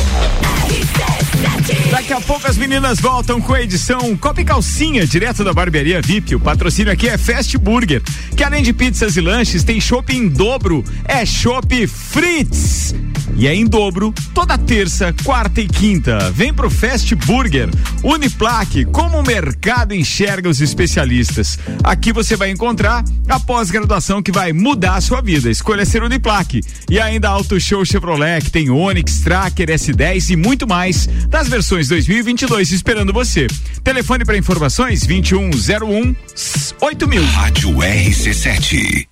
A: Daqui a pouco as meninas voltam com a edição Copa e Calcinha, direto da barbearia VIP. O patrocínio aqui é Fast Burger, que além de pizzas e lanches, tem shopping em dobro. É Shop Fritz. E é em dobro toda terça, quarta e quinta. Vem pro Fast Burger. Uniplaque, como o mercado enxerga os especialistas. Aqui você vai encontrar a pós-graduação que vai mudar a sua vida. Escolha ser Uniplaque. E ainda Auto Show Chevrolet, que tem Onix, Tracker, S10 e muito mais das versões 2022 esperando você. Telefone para informações 2101 8000.
N: Rádio RC7.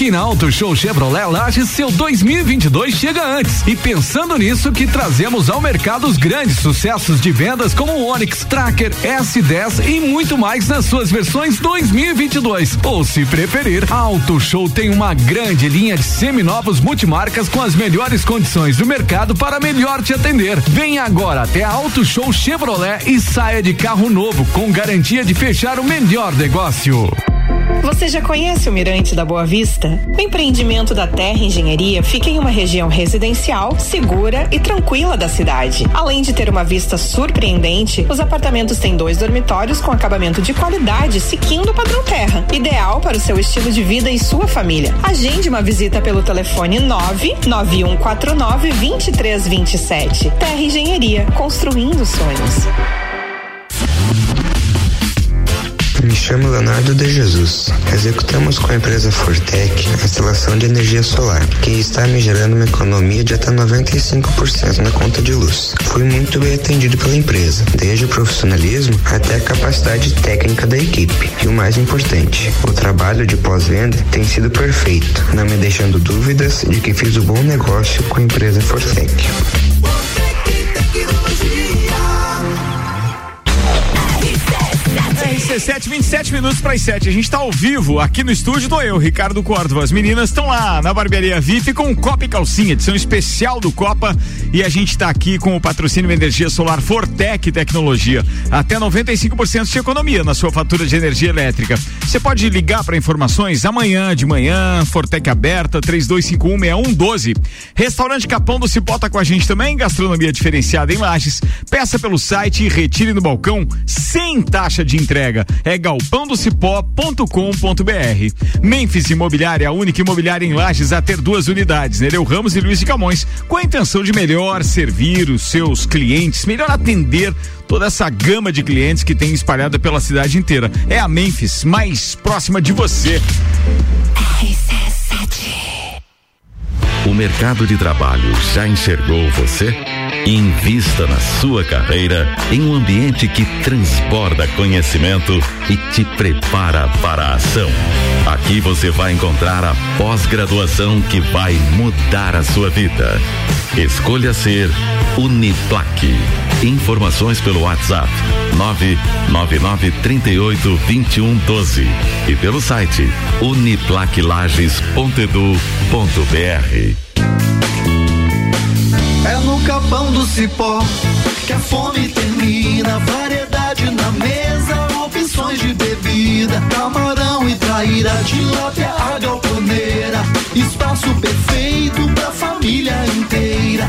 L: Aqui na Auto Show Chevrolet Lages, seu 2022 chega antes. E pensando nisso, que trazemos ao mercado os grandes sucessos de vendas como o Onix, Tracker, S10 e muito mais nas suas versões 2022. Ou se preferir, a Auto Show tem uma grande linha de seminovos multimarcas com as melhores condições do mercado para melhor te atender. Venha agora até a Auto Show Chevrolet e saia de carro novo com garantia de fechar o melhor negócio.
O: Você já conhece o Mirante da Boa Vista? O empreendimento da Terra Engenharia fica em uma região residencial, segura e tranquila da cidade. Além de ter uma vista surpreendente, os apartamentos têm dois dormitórios com acabamento de qualidade, seguindo o padrão Terra, ideal para o seu estilo de vida e sua família. Agende uma visita pelo telefone 99149 2327. Terra Engenharia, construindo sonhos.
P: Chamo Leonardo de Jesus. Executamos com a empresa Fortec a instalação de energia solar, que está me gerando uma economia de até 95% na conta de luz. Fui muito bem atendido pela empresa, desde o profissionalismo até a capacidade técnica da equipe. E o mais importante, o trabalho de pós-venda tem sido perfeito, não me deixando dúvidas de que fiz o um bom negócio com a empresa Fortec.
A: RC7, 27 minutos para as 7. A gente está ao vivo aqui no estúdio do eu, Ricardo Córdova. As meninas estão lá na barbearia VIP com Copa e Calcinha, edição especial do Copa. E a gente está aqui com o patrocínio Energia Solar Fortec Tecnologia. Até 95% de economia na sua fatura de energia elétrica. Você pode ligar para informações amanhã de manhã, Fortec aberta, 32516112. Restaurante Capão do Cipó tá com a gente também, gastronomia diferenciada em Lages. Peça pelo site e retire no balcão sem taxa de entrega é galpãodocipó.com.br. Memphis Imobiliária, a única imobiliária em Lages a ter duas unidades, Nereu Ramos e Luiz de Camões, com a intenção de melhor servir os seus clientes, melhor atender toda essa gama de clientes que tem espalhada pela cidade inteira. É a Memphis, mais próxima de você.
Q: O mercado de trabalho já enxergou você? Invista na sua carreira em um ambiente que transborda conhecimento e te prepara para a ação. Aqui você vai encontrar a pós-graduação que vai mudar a sua vida. Escolha ser Uniplaque. Informações pelo WhatsApp 999 38 21 12 e pelo site uniplaquilages.edu.br.
R: Capão do cipó que a fome termina. Variedade na mesa, opções de bebida. Camarão e traíra, tilápia, a galponeira. Espaço perfeito pra família inteira.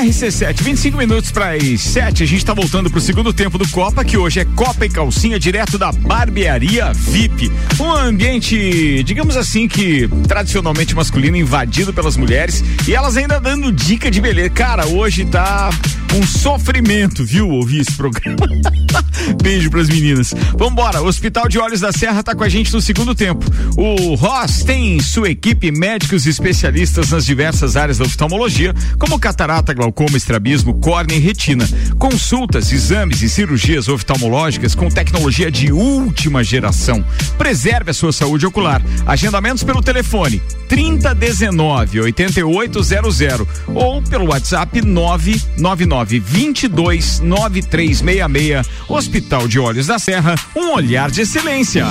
A: RC7, 25 minutos para as 7. A gente está voltando para o segundo tempo do Copa, que hoje é Copa e Calcinha, direto da Barbearia VIP. Um ambiente, digamos assim, que tradicionalmente masculino, invadido pelas mulheres e elas ainda dando dica de beleza. Cara, hoje tá um sofrimento, viu? Ouvir esse programa. Beijo pras meninas. Vambora, o Hospital de Olhos da Serra tá com a gente no segundo tempo. O Ross tem sua equipe médicos e especialistas nas diversas áreas da oftalmologia, como catarata, glaucoma, estrabismo, córnea e retina. Consultas, exames e cirurgias oftalmológicas com tecnologia de última geração. Preserve a sua saúde ocular. Agendamentos pelo telefone 3019 8800 ou pelo WhatsApp 999 22 9366. Hospital de Olhos da Serra, um olhar de excelência.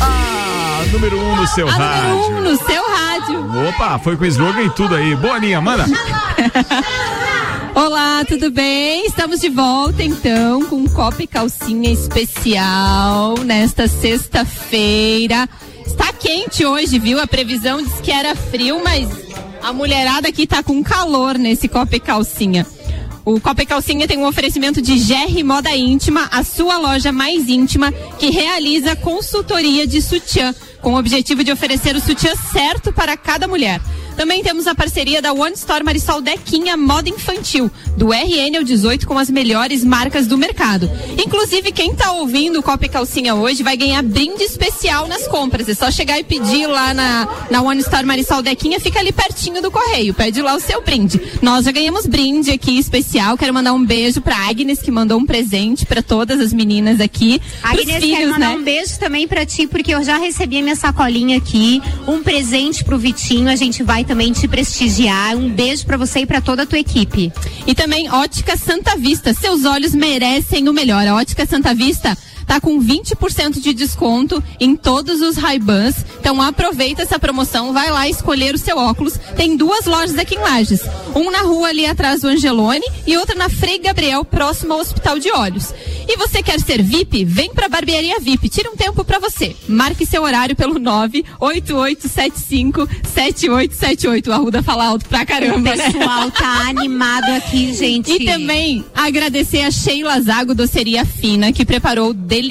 A: Ah, número um no seu
D: A
A: rádio.
D: número um no seu rádio.
A: Opa, foi com slogan e tudo aí. Boa, Aninha, manda.
D: Olá, tudo bem? Estamos de volta então com um copo e calcinha especial nesta sexta-feira. Quente hoje, viu? A previsão diz que era frio, mas a mulherada aqui tá com calor nesse copo e calcinha. O Copa e Calcinha tem um oferecimento de GR Moda Íntima, a sua loja mais íntima, que realiza consultoria de sutiã, com o objetivo de oferecer o sutiã certo para cada mulher. Também temos a parceria da One Store Marisol Dequinha Moda Infantil, do RN ao 18 com as melhores marcas do mercado. Inclusive, quem tá ouvindo o Copa e Calcinha hoje vai ganhar brinde especial nas compras. É só chegar e pedir lá na, na One Store Marisol Dequinha, fica ali pertinho do correio. Pede lá o seu brinde. Nós já ganhamos brinde aqui especial. Quero mandar um beijo pra Agnes, que mandou um presente pra todas as meninas aqui.
F: Agnes,
D: filhos,
F: quero mandar
D: né?
F: um beijo também pra ti, porque eu já recebi a minha sacolinha aqui, um presente pro Vitinho, a gente vai também te prestigiar. Um beijo pra você e pra toda a tua equipe.
D: E também Ótica Santa Vista. Seus olhos merecem o melhor. A Ótica Santa Vista tá com 20% de desconto em todos os Ray-Bans. Então aproveita essa promoção, vai lá escolher o seu óculos. Tem duas lojas aqui em Lages. Um na rua ali atrás do Angelone e outra na Frei Gabriel, próximo ao Hospital de Olhos. E você quer ser VIP? Vem pra Barbearia VIP. Tira um tempo pra você. Marque seu horário pelo 98875 7878. O Arruda fala alto pra caramba,
F: O
D: né?
F: pessoal tá animado aqui, gente.
D: E também agradecer a Sheila Zago Doceria Fina, que preparou deliciosos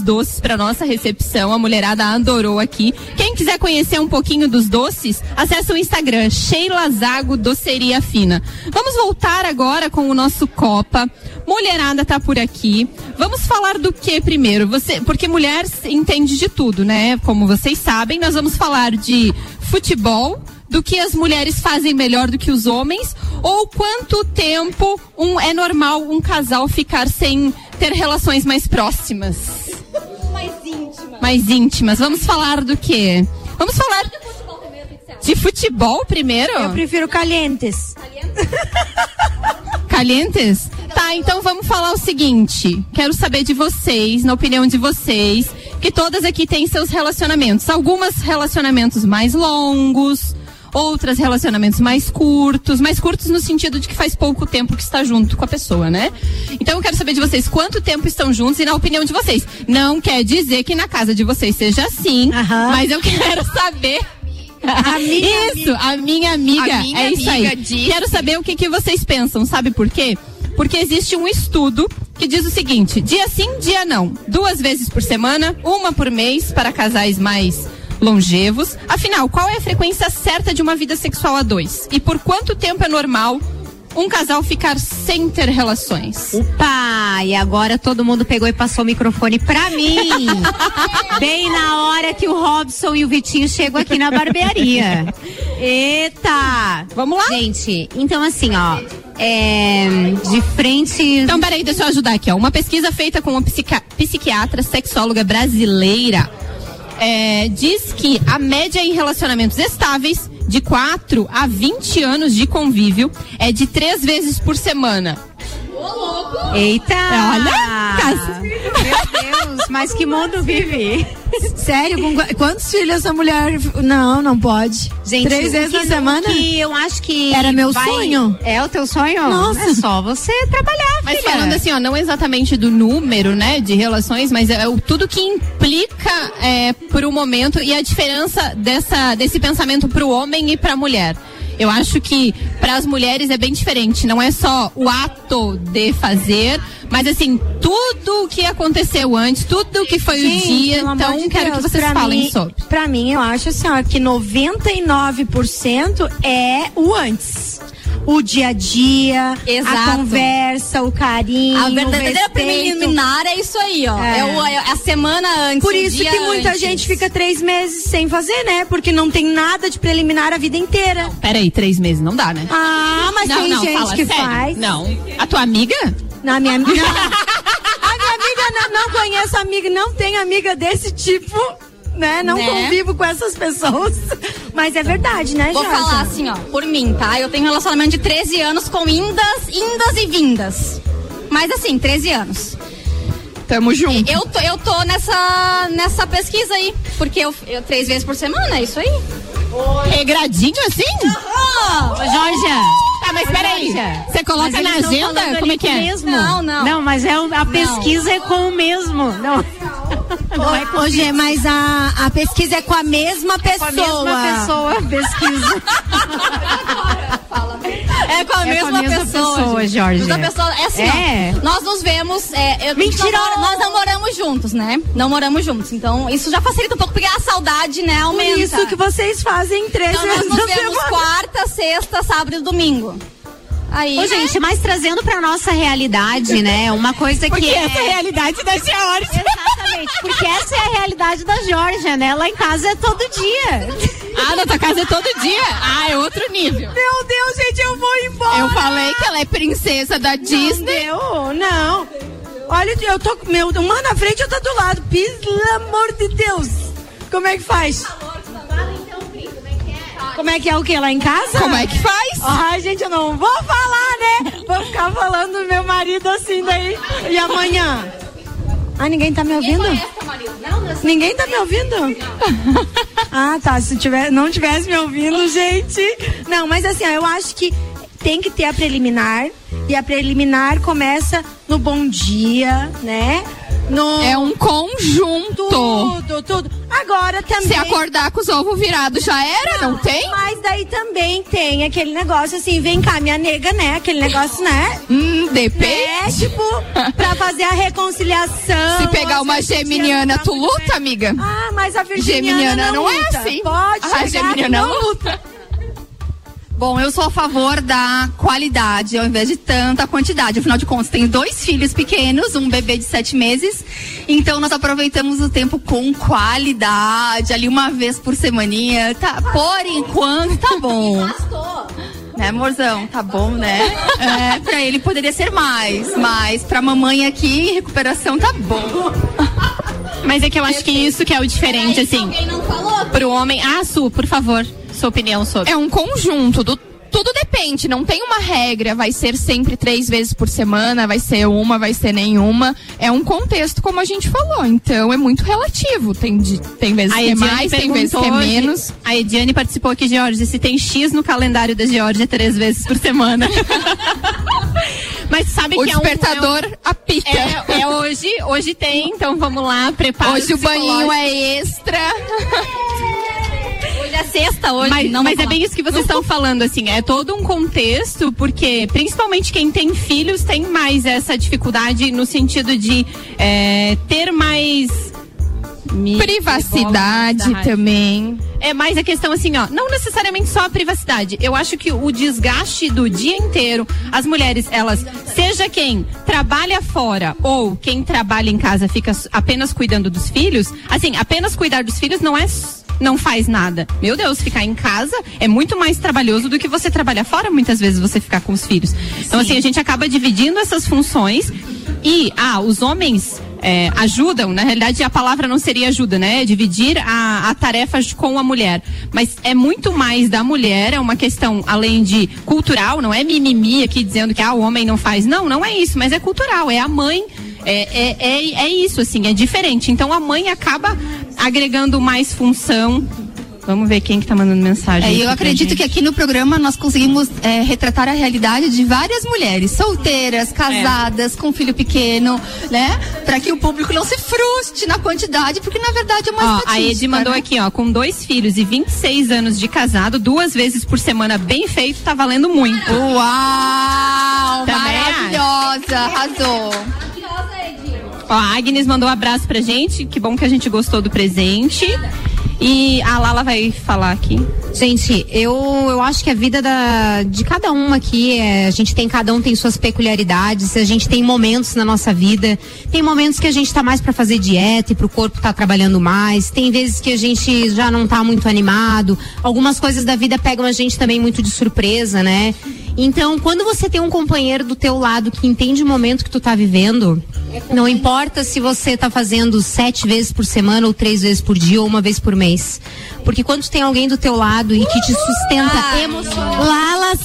D: doces para nossa recepção. A mulherada adorou aqui. Quem quiser conhecer um pouquinho dos doces, acesse o Instagram Sheila Zago Doceria Fina. Vamos voltar agora com o nosso Copa. Mulherada tá por aqui. Vamos falar do que primeiro? Você, porque mulher entende de tudo, né? Como vocês sabem, nós vamos falar de futebol, do que as mulheres fazem melhor do que os homens ou quanto tempo um é normal um casal ficar sem ter relações mais próximas?
G: Mais íntima.
D: Mais íntimas. Vamos falar do quê? Vamos falar de futebol primeiro?
H: Eu prefiro calientes.
D: Calientes? Tá, então vamos falar o seguinte. Quero saber de vocês, na opinião de vocês, que todas aqui têm seus relacionamentos. Algumas relacionamentos mais longos, outras relacionamentos mais curtos, mais curtos no sentido de que faz pouco tempo que está junto com a pessoa, né? Então eu quero saber de vocês quanto tempo estão juntos e na opinião de vocês. Não quer dizer que na casa de vocês seja assim, mas eu quero saber. isso, a minha amiga.
J: A minha
D: é isso
J: amiga
D: aí.
J: disse.
D: Quero saber o que, que vocês pensam, sabe por quê? Porque existe um estudo que diz o seguinte: dia sim, dia não. Duas vezes por semana, uma por mês para casais mais longevos. Afinal, qual é a frequência certa de uma vida sexual a dois? E por quanto tempo é normal um casal ficar sem ter relações?
F: Opa, e agora todo mundo pegou e passou o microfone pra mim. Bem na hora que o Robson e o Vitinho chegam aqui na barbearia. Eita!
D: Vamos lá?
F: Gente, então assim, ó. É, de frente.
D: Então, peraí, deixa eu ajudar aqui, ó. Uma pesquisa feita com uma psiquiatra sexóloga brasileira é, diz que a média em relacionamentos estáveis, de 4 a 20 anos de convívio, é de três vezes por semana.
F: Eita!
D: Olha! Cas-
F: Meu Deus,
H: Mas que mundo vive? Sério? Com qu- quantos filhos essa mulher. Não, não pode.
F: Gente,
H: Três vezes na semana?
F: que eu acho que
H: Era meu
F: vai-
H: sonho.
F: É o teu sonho?
H: Nossa.
F: É só você trabalhar,
D: Mas
F: filha.
D: falando assim, ó, não exatamente do número, né, de relações, mas é o, tudo que implica é, pro momento e a diferença dessa, desse pensamento pro homem e pra mulher. Eu acho que para as mulheres é bem diferente. Não é só o ato de fazer, mas assim, tudo o que aconteceu antes, tudo o que foi
H: Gente,
D: o dia. Então,
H: de
D: quero que
H: Deus,
D: vocês
H: pra
D: falem
H: mim-
D: sobre.
H: Pra mim, eu acho assim, ó, que 99% é o antes. O dia a dia, a
G: Exato.
H: conversa, o carinho.
G: A verdadeira preliminar é isso aí, ó.
H: É.
G: É, o- é a semana antes.
H: Por isso que muita
G: antes.
H: gente fica três meses sem fazer, né? Porque não tem nada de preliminar a vida inteira.
D: Peraí, três meses não dá, né?
H: Ah, mas
D: Não,
H: tem
D: não,
H: gente
D: fala
H: que
D: sério.
H: faz.
D: Não. A tua amiga?
H: Na minha amiga. a minha amiga não, não conheço amiga, não tem amiga desse tipo, né? Não
G: Né?
H: convivo com essas pessoas. Mas é verdade, né,
G: Vou
H: Jorge?
G: falar assim, ó, por mim, tá? Eu tenho um relacionamento de 13 anos com indas, indas e vindas. Mas assim, 13 anos.
I: Tamo junto.
G: Eu tô, eu tô nessa, nessa pesquisa aí, porque eu, eu três vezes por semana, é isso aí.
D: Regradinho assim?
F: Ô, Jorge.
D: Tá, mas peraí. Você coloca
F: Mas
D: na agenda? Como é que é?
F: Mesmo.
G: Não, não.
F: Não, mas é, a pesquisa é com o mesmo. Não. Não é com
H: Ô, Gê, mas a, a pesquisa é com a mesma
F: com a
H: pessoa.
F: mesma pessoa pesquisa.
G: É com a,
F: É
G: mesma,
F: com a mesma pessoa, Jorge.
G: Mesma pessoa, é assim,
F: É.
G: ó, nós nos vemos, é, eu,
H: Mentira!
G: Nós, nós não moramos juntos, né? Não moramos juntos, então isso já facilita um pouco, porque a saudade, né,
H: Por
G: aumenta.
H: isso que vocês fazem três
G: Então nós
H: vezes
G: nos
H: na
G: vemos
H: semana.
G: quarta, sexta, sábado e domingo. Aí,
F: Ô, gente, mas trazendo pra nossa realidade, né? Uma coisa
D: Porque
F: que é...
D: essa é a realidade da senhora.
F: Exatamente, porque essa é a realidade da Georgia, né? Lá em casa é todo dia.
D: Ah, na tua casa é todo dia? Ah, é outro nível.
H: Meu Deus, gente, eu vou embora.
I: Eu falei que ela é princesa da Disney.
H: Não, não. Olha, eu tô com meu, uma na frente e outra do lado. Pelo amor de Deus. Como é que faz? Como é que é o que? Lá em casa?
I: Como é que faz?
H: Ai, gente, eu não vou falar, né? Vou ficar falando do meu marido assim daí. E amanhã? Ah, ninguém tá me ouvindo? Ninguém tá me ouvindo? ah, tá. Se tiver, não tivesse me ouvindo, gente. Não, mas assim, ó, eu acho que tem que ter a preliminar. E a preliminar começa no bom dia, né? No...
I: É um conjunto.
H: Tudo, tudo. Agora também.
I: Se acordar com os ovos virados já era, não, tem?
H: Mas daí também tem aquele negócio assim, vem cá, minha nega, né? Aquele negócio, né?
I: Hum, depende.
H: É, tipo, pra fazer a reconciliação.
I: Se pegar uma geminiana, tu luta, amiga?
H: Ah, mas a virginiana
I: Geminiana não é
H: luta.
I: assim.
H: Pode
I: A
H: chegar,
I: geminiana
H: não
I: luta.
J: Bom, eu sou a favor da qualidade ao invés de tanta quantidade. Afinal de contas, tenho dois filhos pequenos, um bebê de sete meses. Então nós aproveitamos o tempo com qualidade, ali uma vez por semaninha. Tá, por enquanto tá bom. Né, amorzão? Tá bom, né? É, pra ele poderia ser mais, mas pra mamãe aqui, em recuperação, tá bom.
D: Mas é que eu acho que isso que é o diferente, assim.
G: Alguém não falou?
D: Pro homem. Ah, Su, por favor, sua opinião sobre.
I: É um conjunto do tudo depende, não tem uma regra, vai ser sempre três vezes por semana, vai ser uma, vai ser nenhuma. É um contexto, como a gente falou, então é muito relativo. Tem, tem vezes que é mais, tem vezes que é menos.
D: A Ediane participou aqui, George, se tem X no calendário da Georgia três vezes por semana. Mas sabe
I: O
D: que é um-
I: despertador
D: é um,
I: apita.
D: é, é hoje, hoje tem, então vamos lá, prepara
I: Hoje o banhinho
D: psicológico.
I: é extra.
G: É sexta, hoje
D: Mas,
G: não
D: mas é bem isso que vocês estão falando, assim, é todo um contexto, porque principalmente quem tem filhos tem mais essa dificuldade no sentido de é, ter mais me-
I: Privacidade também.
D: É mais a questão assim, ó, não necessariamente só a privacidade. Eu acho que o desgaste do dia inteiro, as mulheres, elas, seja quem trabalha fora ou quem trabalha em casa fica apenas cuidando dos filhos, assim, apenas cuidar dos filhos não é não faz nada. Meu Deus, ficar em casa é muito mais trabalhoso do que você trabalhar fora, muitas vezes você ficar com os filhos. Então, assim, a gente acaba dividindo essas funções e, ah, os homens é, ajudam, na realidade a palavra não seria ajuda, né? É dividir a, a tarefa com a mulher. Mas é muito mais da mulher, é uma questão, além de cultural, não é mimimi aqui dizendo que ah, o homem não faz. Não, não é isso, mas é cultural. É a mãe É, é, é, é isso, assim, é diferente. Então a mãe acaba agregando mais função. Vamos ver quem que tá mandando mensagem.
J: É, eu acredito que aqui no programa nós conseguimos é, retratar a realidade de várias mulheres, solteiras, casadas, com filho pequeno, né? Pra que o público não se frustre na quantidade, porque na verdade é uma
D: Ó, a Edi mandou
J: né?
D: aqui, ó, com dois filhos e 26 anos de casado, duas vezes por semana bem feito, tá valendo muito.
J: Uau!
D: Também
J: maravilhosa! Arrasou!
D: Ó, a Agnes mandou um abraço pra gente, que bom que a gente gostou do presente. E a Lala vai falar aqui.
F: Gente, eu, eu acho que a vida da, de cada uma aqui, é, a gente tem, cada um tem suas peculiaridades, a gente tem momentos na nossa vida, tem momentos que a gente tá mais para fazer dieta e pro corpo tá trabalhando mais, tem vezes que a gente já não tá muito animado, algumas coisas da vida pegam a gente também muito de surpresa, né? Então, quando você tem um companheiro do teu lado que entende o momento que tu tá vivendo, não importa se você tá fazendo sete vezes por semana, ou três vezes por dia, ou uma vez por mês. Porque quando tu tem alguém do teu lado e que te sustenta emocionalmente. Lala,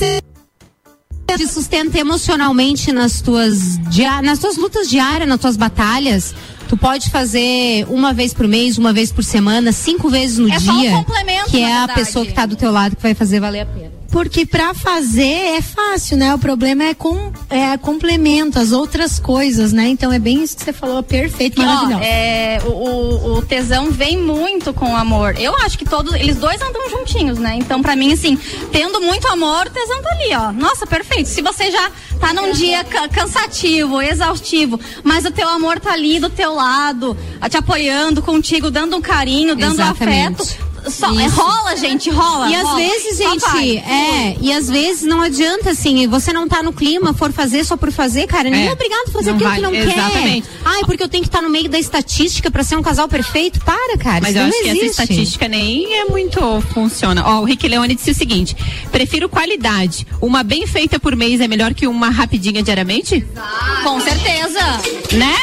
F: te sustenta emocionalmente nas tuas, dia- nas tuas lutas diárias, nas tuas batalhas. Tu pode fazer uma vez por mês, uma vez por semana, cinco vezes no
H: É só um
F: dia.
H: complemento,
F: que é a
H: verdade.
F: pessoa que tá do teu lado que vai fazer valer a pena.
H: Porque pra fazer é fácil, né? O problema é com é complemento, as outras coisas, né? Então é bem isso que você falou, perfeito,
G: Ó,
H: maravilhoso.
G: é, o, o- tesão vem muito com o amor. Eu acho que todos, eles dois andam juntinhos, né? Então, pra mim, assim, tendo muito amor, o tesão tá ali, ó. Nossa, perfeito. Se você já tá num dia ca- cansativo, exaustivo, mas o teu amor tá ali do teu lado, te apoiando contigo, dando um carinho, dando
F: Exatamente.
G: afeto. Só, é, rola, gente, rola.
F: E às
G: rola.
F: vezes,
G: Só
F: gente, é, e às vezes não adianta assim, você não tá no clima, for fazer só por fazer, cara, ninguém é,
D: É.
F: obrigado a fazer
D: Não
F: aquilo
D: vale.
F: que não
D: Exatamente.
F: quer. Ai, porque eu tenho que estar no meio da estatística pra ser um casal perfeito. Para, cara,
D: Mas
F: isso
D: eu
F: não
D: acho que
F: existe.
D: essa estatística nem é muito funciona. Ó, o Rick Leone disse o seguinte: prefiro qualidade. Uma bem feita por mês é melhor que uma rapidinha diariamente?
G: Com certeza.
D: Né?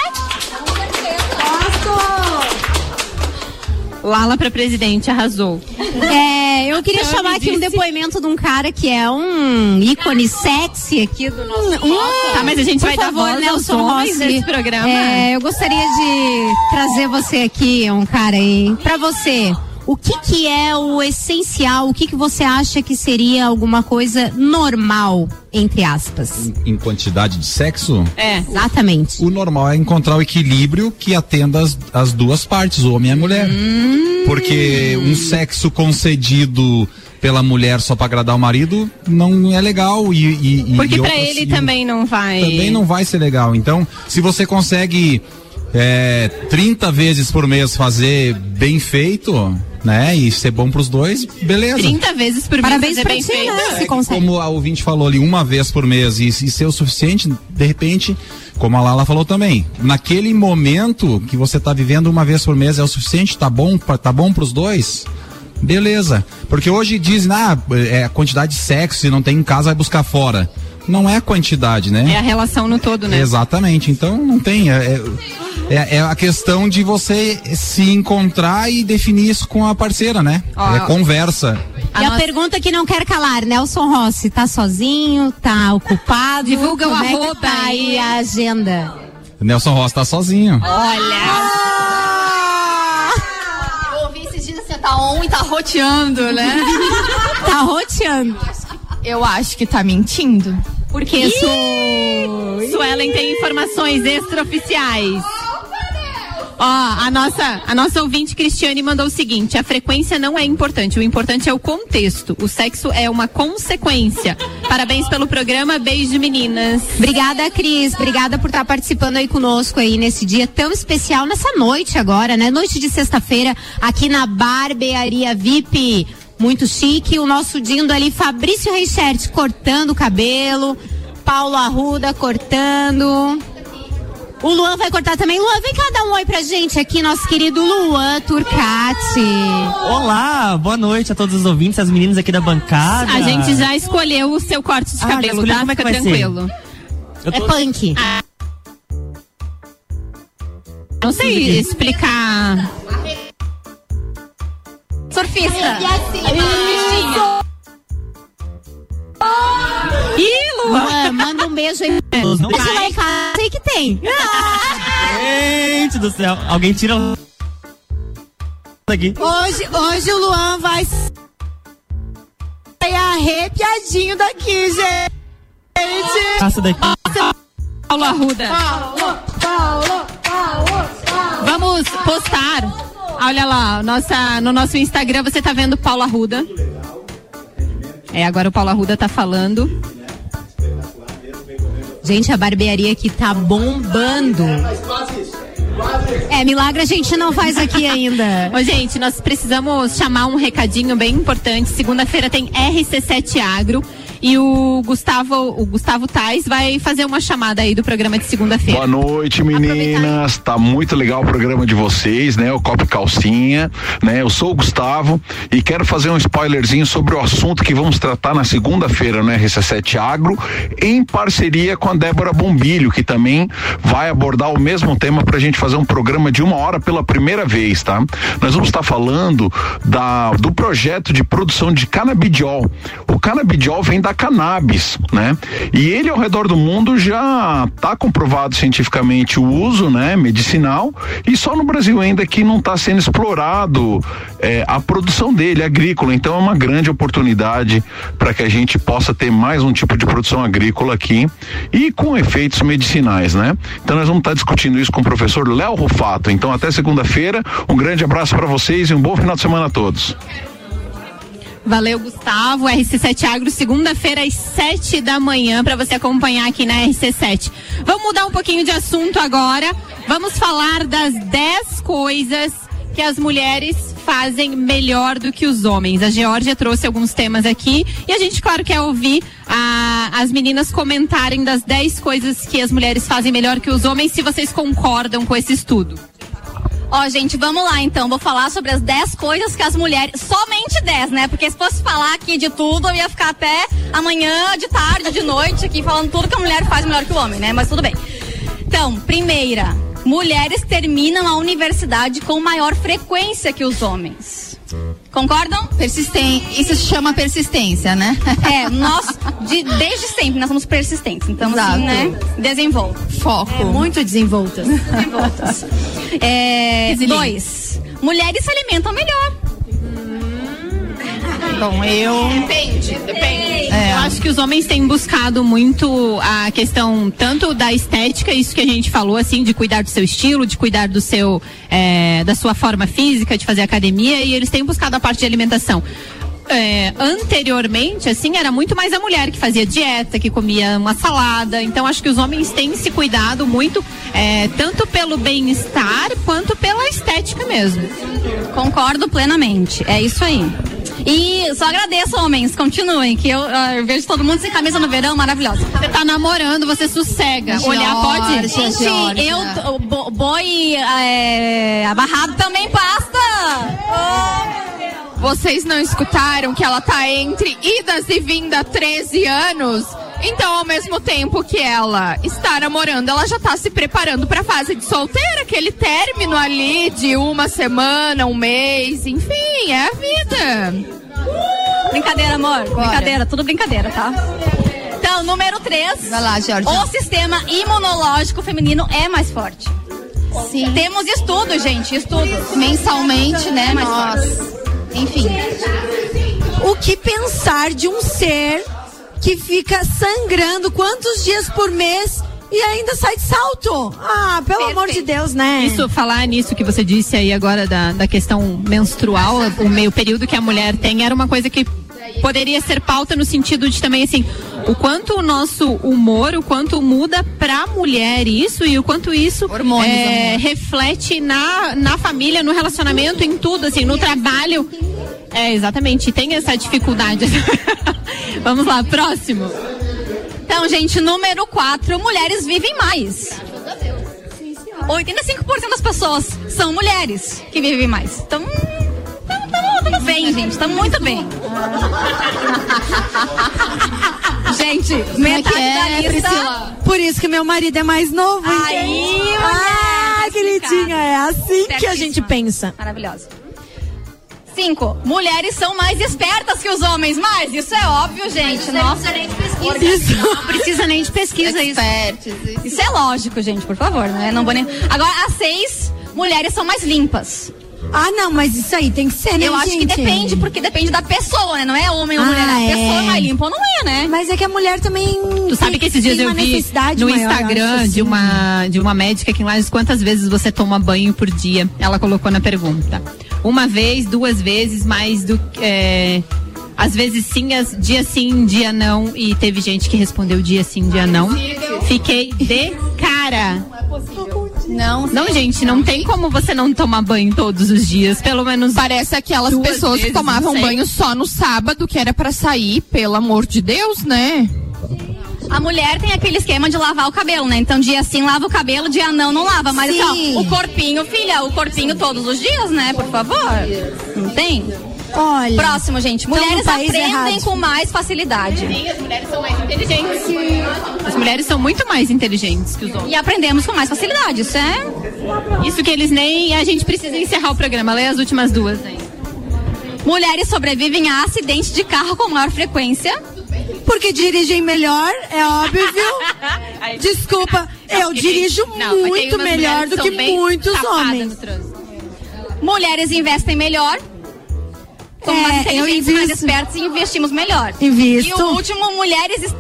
D: Lala pra presidente, arrasou.
F: É, eu queria chamar aqui um depoimento de um cara que é um ícone sexy aqui do nosso
D: Tá, mas a gente vai dar
F: favor,
D: voz aos
F: Nelson
D: homens
F: Rossi.
D: nesse programa.
F: É, eu gostaria de trazer você aqui, um cara aí, pra você. O que que é o essencial? O que que você acha que seria alguma coisa normal, entre aspas?
A: Em quantidade de sexo?
D: É.
F: Exatamente.
A: O normal é encontrar o equilíbrio que atenda as, as duas partes, o homem e a mulher.
F: Hum.
A: Porque um sexo concedido pela mulher só pra agradar o marido não é legal e, e- e-
D: Porque
A: e
D: pra
A: outras-
D: ele
A: e-
D: também não vai.
A: também não vai ser legal. Então, se você consegue é, 30 vezes por mês fazer bem feito, né? E ser bom pros dois, beleza.
D: 30 vezes por mês
F: Parabéns pra ti,
D: feito.
F: né?
A: É
F: Se consegue.
A: como a ouvinte falou ali, uma vez por mês e, e ser o suficiente, de repente, como a Lala falou também, naquele momento que você tá vivendo uma vez por mês é o suficiente, tá bom, pra- tá bom pros dois? Beleza. Porque hoje dizem, ah, é a quantidade de sexo, se não tem em casa, vai buscar fora. Não é a quantidade, né?
D: É a relação no todo, né?
A: Exatamente. Então não tem. É, é- é a questão de você se encontrar e definir isso com a parceira, né?
F: Ó.
A: é conversa.
F: e a pergunta que não quer calar, Nelson Rossi, tá sozinho? Tá ocupado?
G: Divulga o
F: é
G: arroba
F: tá aí a agenda.
A: Nelson Ross tá sozinho.
G: Eu ouvi esses dias assim, tá on e tá roteando, né?
F: tá roteando.
S: Eu acho que tá mentindo.
F: Porque
D: Ih,
F: sou.
D: Suelen tem informações extraoficiais. Ó, a nossa, a nossa ouvinte Cristiane mandou o seguinte: a frequência não é importante, o importante é o contexto. O sexo é uma consequência. Parabéns pelo programa, beijo meninas.
F: Obrigada, Cris. Obrigada por estar participando aí conosco aí nesse dia tão especial, nessa noite agora, né? Noite de sexta-feira, aqui na Barbearia VIP. Muito chique. O nosso Dindo ali, Fabrício Reichert, cortando o cabelo. Paulo Arruda cortando. O Luan vai cortar também. Luan, vem cá dar um oi pra gente aqui, nosso querido Luan Turcati.
T: Olá, boa noite a todos os ouvintes, as meninas aqui da bancada.
D: A gente já escolheu o seu corte de
T: Ah,
D: cabelo, tá?
T: Como é que
D: Fica
T: vai ser?
D: tranquilo.
T: Eu
F: É
T: tô-
F: punk.
D: Não sei explicar.
G: Surfista.
D: Ih, Luan!
F: Manda um beijo aí.
T: Não
F: Mas lá em casa, sei que tem.
T: Gente do céu. Alguém tira aqui.
H: Hoje, hoje o Luan vai sair arrepiadinho daqui, gente.
T: Passa daqui.
D: Paulo Arruda.
H: Paulo, Paulo, Paulo, Paulo.
D: Vamos postar. Olha lá, nossa, no nosso Instagram você tá vendo Paulo Arruda. É, agora o Paulo Arruda tá falando.
F: Gente, a barbearia aqui tá bombando. É, milagre a gente não faz aqui ainda.
D: Ô, gente, nós precisamos chamar um recadinho bem importante. Segunda-feira tem RC7 Agro. E o Gustavo, o Gustavo Tais vai fazer uma chamada aí do programa de segunda-feira.
U: Boa noite, meninas. Tá muito legal o programa de vocês, né? O Copo Calcinha, né? Eu sou o Gustavo e quero fazer um spoilerzinho sobre o assunto que vamos tratar na segunda-feira no RC7 Agro, em parceria com a Débora Bombilho, que também vai abordar o mesmo tema pra gente fazer um programa de uma hora pela primeira vez, tá? Nós vamos estar falando da, do projeto de produção de canabidiol. O canabidiol vem da cannabis, né? E ele ao redor do mundo já está comprovado cientificamente o uso, né, medicinal, e só no Brasil ainda que não está sendo explorado eh, a produção dele agrícola. Então é uma grande oportunidade para que a gente possa ter mais um tipo de produção agrícola aqui e com efeitos medicinais, né? Então nós vamos estar discutindo isso com o professor Léo Rufato. Então até segunda-feira, um grande abraço para vocês e um bom final de semana a todos.
D: Valeu, Gustavo. RC7 Agro, segunda-feira às 7 da manhã, para você acompanhar aqui na RC7. Vamos mudar um pouquinho de assunto agora. Vamos falar das 10 coisas que as mulheres fazem melhor do que os homens. A Georgia trouxe alguns temas aqui e a gente, claro, quer ouvir a, as meninas comentarem das 10 coisas que as mulheres fazem melhor que os homens, se vocês concordam com esse estudo.
G: Ó, gente, vamos lá então. Vou falar sobre as 10 coisas que as mulheres. Somente 10, né? Porque se fosse falar aqui de tudo, eu ia ficar até amanhã, de tarde, de noite, aqui falando tudo que a mulher faz melhor que o homem, né? Mas tudo bem. Então, primeira, mulheres terminam a universidade com maior frequência que os homens. Concordam?
J: Persistência. Isso se chama persistência, né?
G: É, nós, de- desde sempre, nós somos persistentes. Então,
J: Exato.
G: assim, né? Desenvolva.
J: Foco.
H: É muito desenvoltas.
G: Desenvoltas. É, dois, mulheres se alimentam melhor.
J: Bom, eu.
D: Depende, depende.
J: É.
D: Eu acho que os homens têm buscado muito a questão tanto da estética, isso que a gente falou, assim, de cuidar do seu estilo, de cuidar do seu, é, da sua forma física, de fazer academia, e eles têm buscado a parte de alimentação. É, anteriormente, assim, era muito mais a mulher que fazia dieta, que comia uma salada. Então, acho que os homens têm se cuidado muito, é, tanto pelo bem-estar quanto pela estética mesmo.
G: Concordo plenamente. É isso aí. E só agradeço, homens. Continuem, que eu, ah, eu vejo todo mundo sem camisa no verão, maravilhosa.
D: Você tá namorando, você sossega. Olhar pode?
G: Gente,
J: Georgia.
G: eu, bo- boi é, abarrado também pasta.
I: Vocês não escutaram que ela tá entre idas e vindas há 13 anos? Então, ao mesmo tempo que ela está namorando, ela já tá se preparando pra fase de solteira, aquele término ali de uma semana, um mês, enfim, é a vida.
G: Brincadeira, amor. Brincadeira, tudo brincadeira, tá? Então, número 3.
J: Vai lá, Georgia.
G: O sistema imunológico feminino é mais forte.
J: Sim.
G: Temos estudos, gente, estudos.
J: Mensalmente, né? Nós. Enfim.
H: O que pensar de um ser que fica sangrando quantos dias por mês e ainda sai de salto? Ah, pelo amor de Deus, né?
D: Isso, falar nisso que você disse aí agora da, da questão menstrual, o meio período que a mulher tem, era uma coisa que poderia ser pauta no sentido de também assim, o quanto o nosso humor, o quanto muda pra mulher isso e o quanto isso
J: Hormônios,
D: é, reflete na, na família, no relacionamento, em tudo, assim, no trabalho. É, exatamente, tem essa dificuldade. Vamos lá, próximo.
G: Então, gente, número 4, mulheres vivem mais. 85% das pessoas são mulheres que vivem mais. Então, bem, gente. Tamo muito bem. gente, metade
J: é,
G: da lista.
J: Priscila?
H: Por isso que meu marido é mais novo.
G: Aí,
H: Ah,
G: tá
H: queridinha, é assim que a gente pensa.
G: Maravilhosa. Cinco, mulheres são mais espertas que os homens, mas isso é óbvio, gente. Nossa,
F: Isso. Não precisa nem de pesquisa isso.
G: Isso é lógico, gente, por favor, né? Não vou nem... Agora, as seis, mulheres são mais limpas.
H: Ah, não, mas isso aí tem que ser, né,
G: Eu acho que depende, porque depende da pessoa, né? Não é homem ou
H: Ah,
G: mulher. A
H: é.
G: pessoa é mais limpa ou não é, né?
H: Mas é que a mulher também.
D: Tu sabe que esses dias eu
H: uma
D: vi
H: necessidade
D: no
H: maior,
D: Instagram
H: acho,
D: de
H: assim.
D: uma de uma médica aqui em Lages quantas vezes você toma banho por dia. Ela colocou na pergunta. Uma vez, duas vezes, mais do que. É, às vezes sim, as, dia sim, dia não. E teve gente que respondeu dia sim, dia não. Fiquei de cara.
G: Não,
D: Não, gente, não tem como você não tomar banho todos os dias, pelo menos.
I: Parece aquelas pessoas que tomavam
D: não
I: banho só no sábado, que era pra sair, pelo amor de Deus, né?
G: A mulher tem aquele esquema de lavar o cabelo, né? Então, dia sim lava o cabelo, dia não, não lava. Mas assim,
H: Sim.
G: ó, o corpinho, filha, o corpinho todos os dias, né? Por favor. Não tem?
H: Olha.
G: Próximo, gente.
H: Tamo
G: Mulheres aprendem
H: errado.
G: com mais facilidade.
D: Sim, as mulheres são mais inteligentes. As mulheres são muito mais inteligentes que os homens.
G: E aprendemos com mais facilidade. Isso é.
D: Isso que eles nem. A gente precisa encerrar o programa. Lê as últimas duas aí.
G: Mulheres sobrevivem a acidentes de carro com maior frequência.
H: Porque dirigem melhor, é óbvio. Desculpa, eu dirijo
D: Não,
H: muito melhor do
D: que
H: muitos homens.
G: Mulheres investem melhor. Somos
H: É,
G: mais
H: eu
G: inteligentes, mais espertos e investimos melhor.
H: Invisto.
G: E o último, mulheres.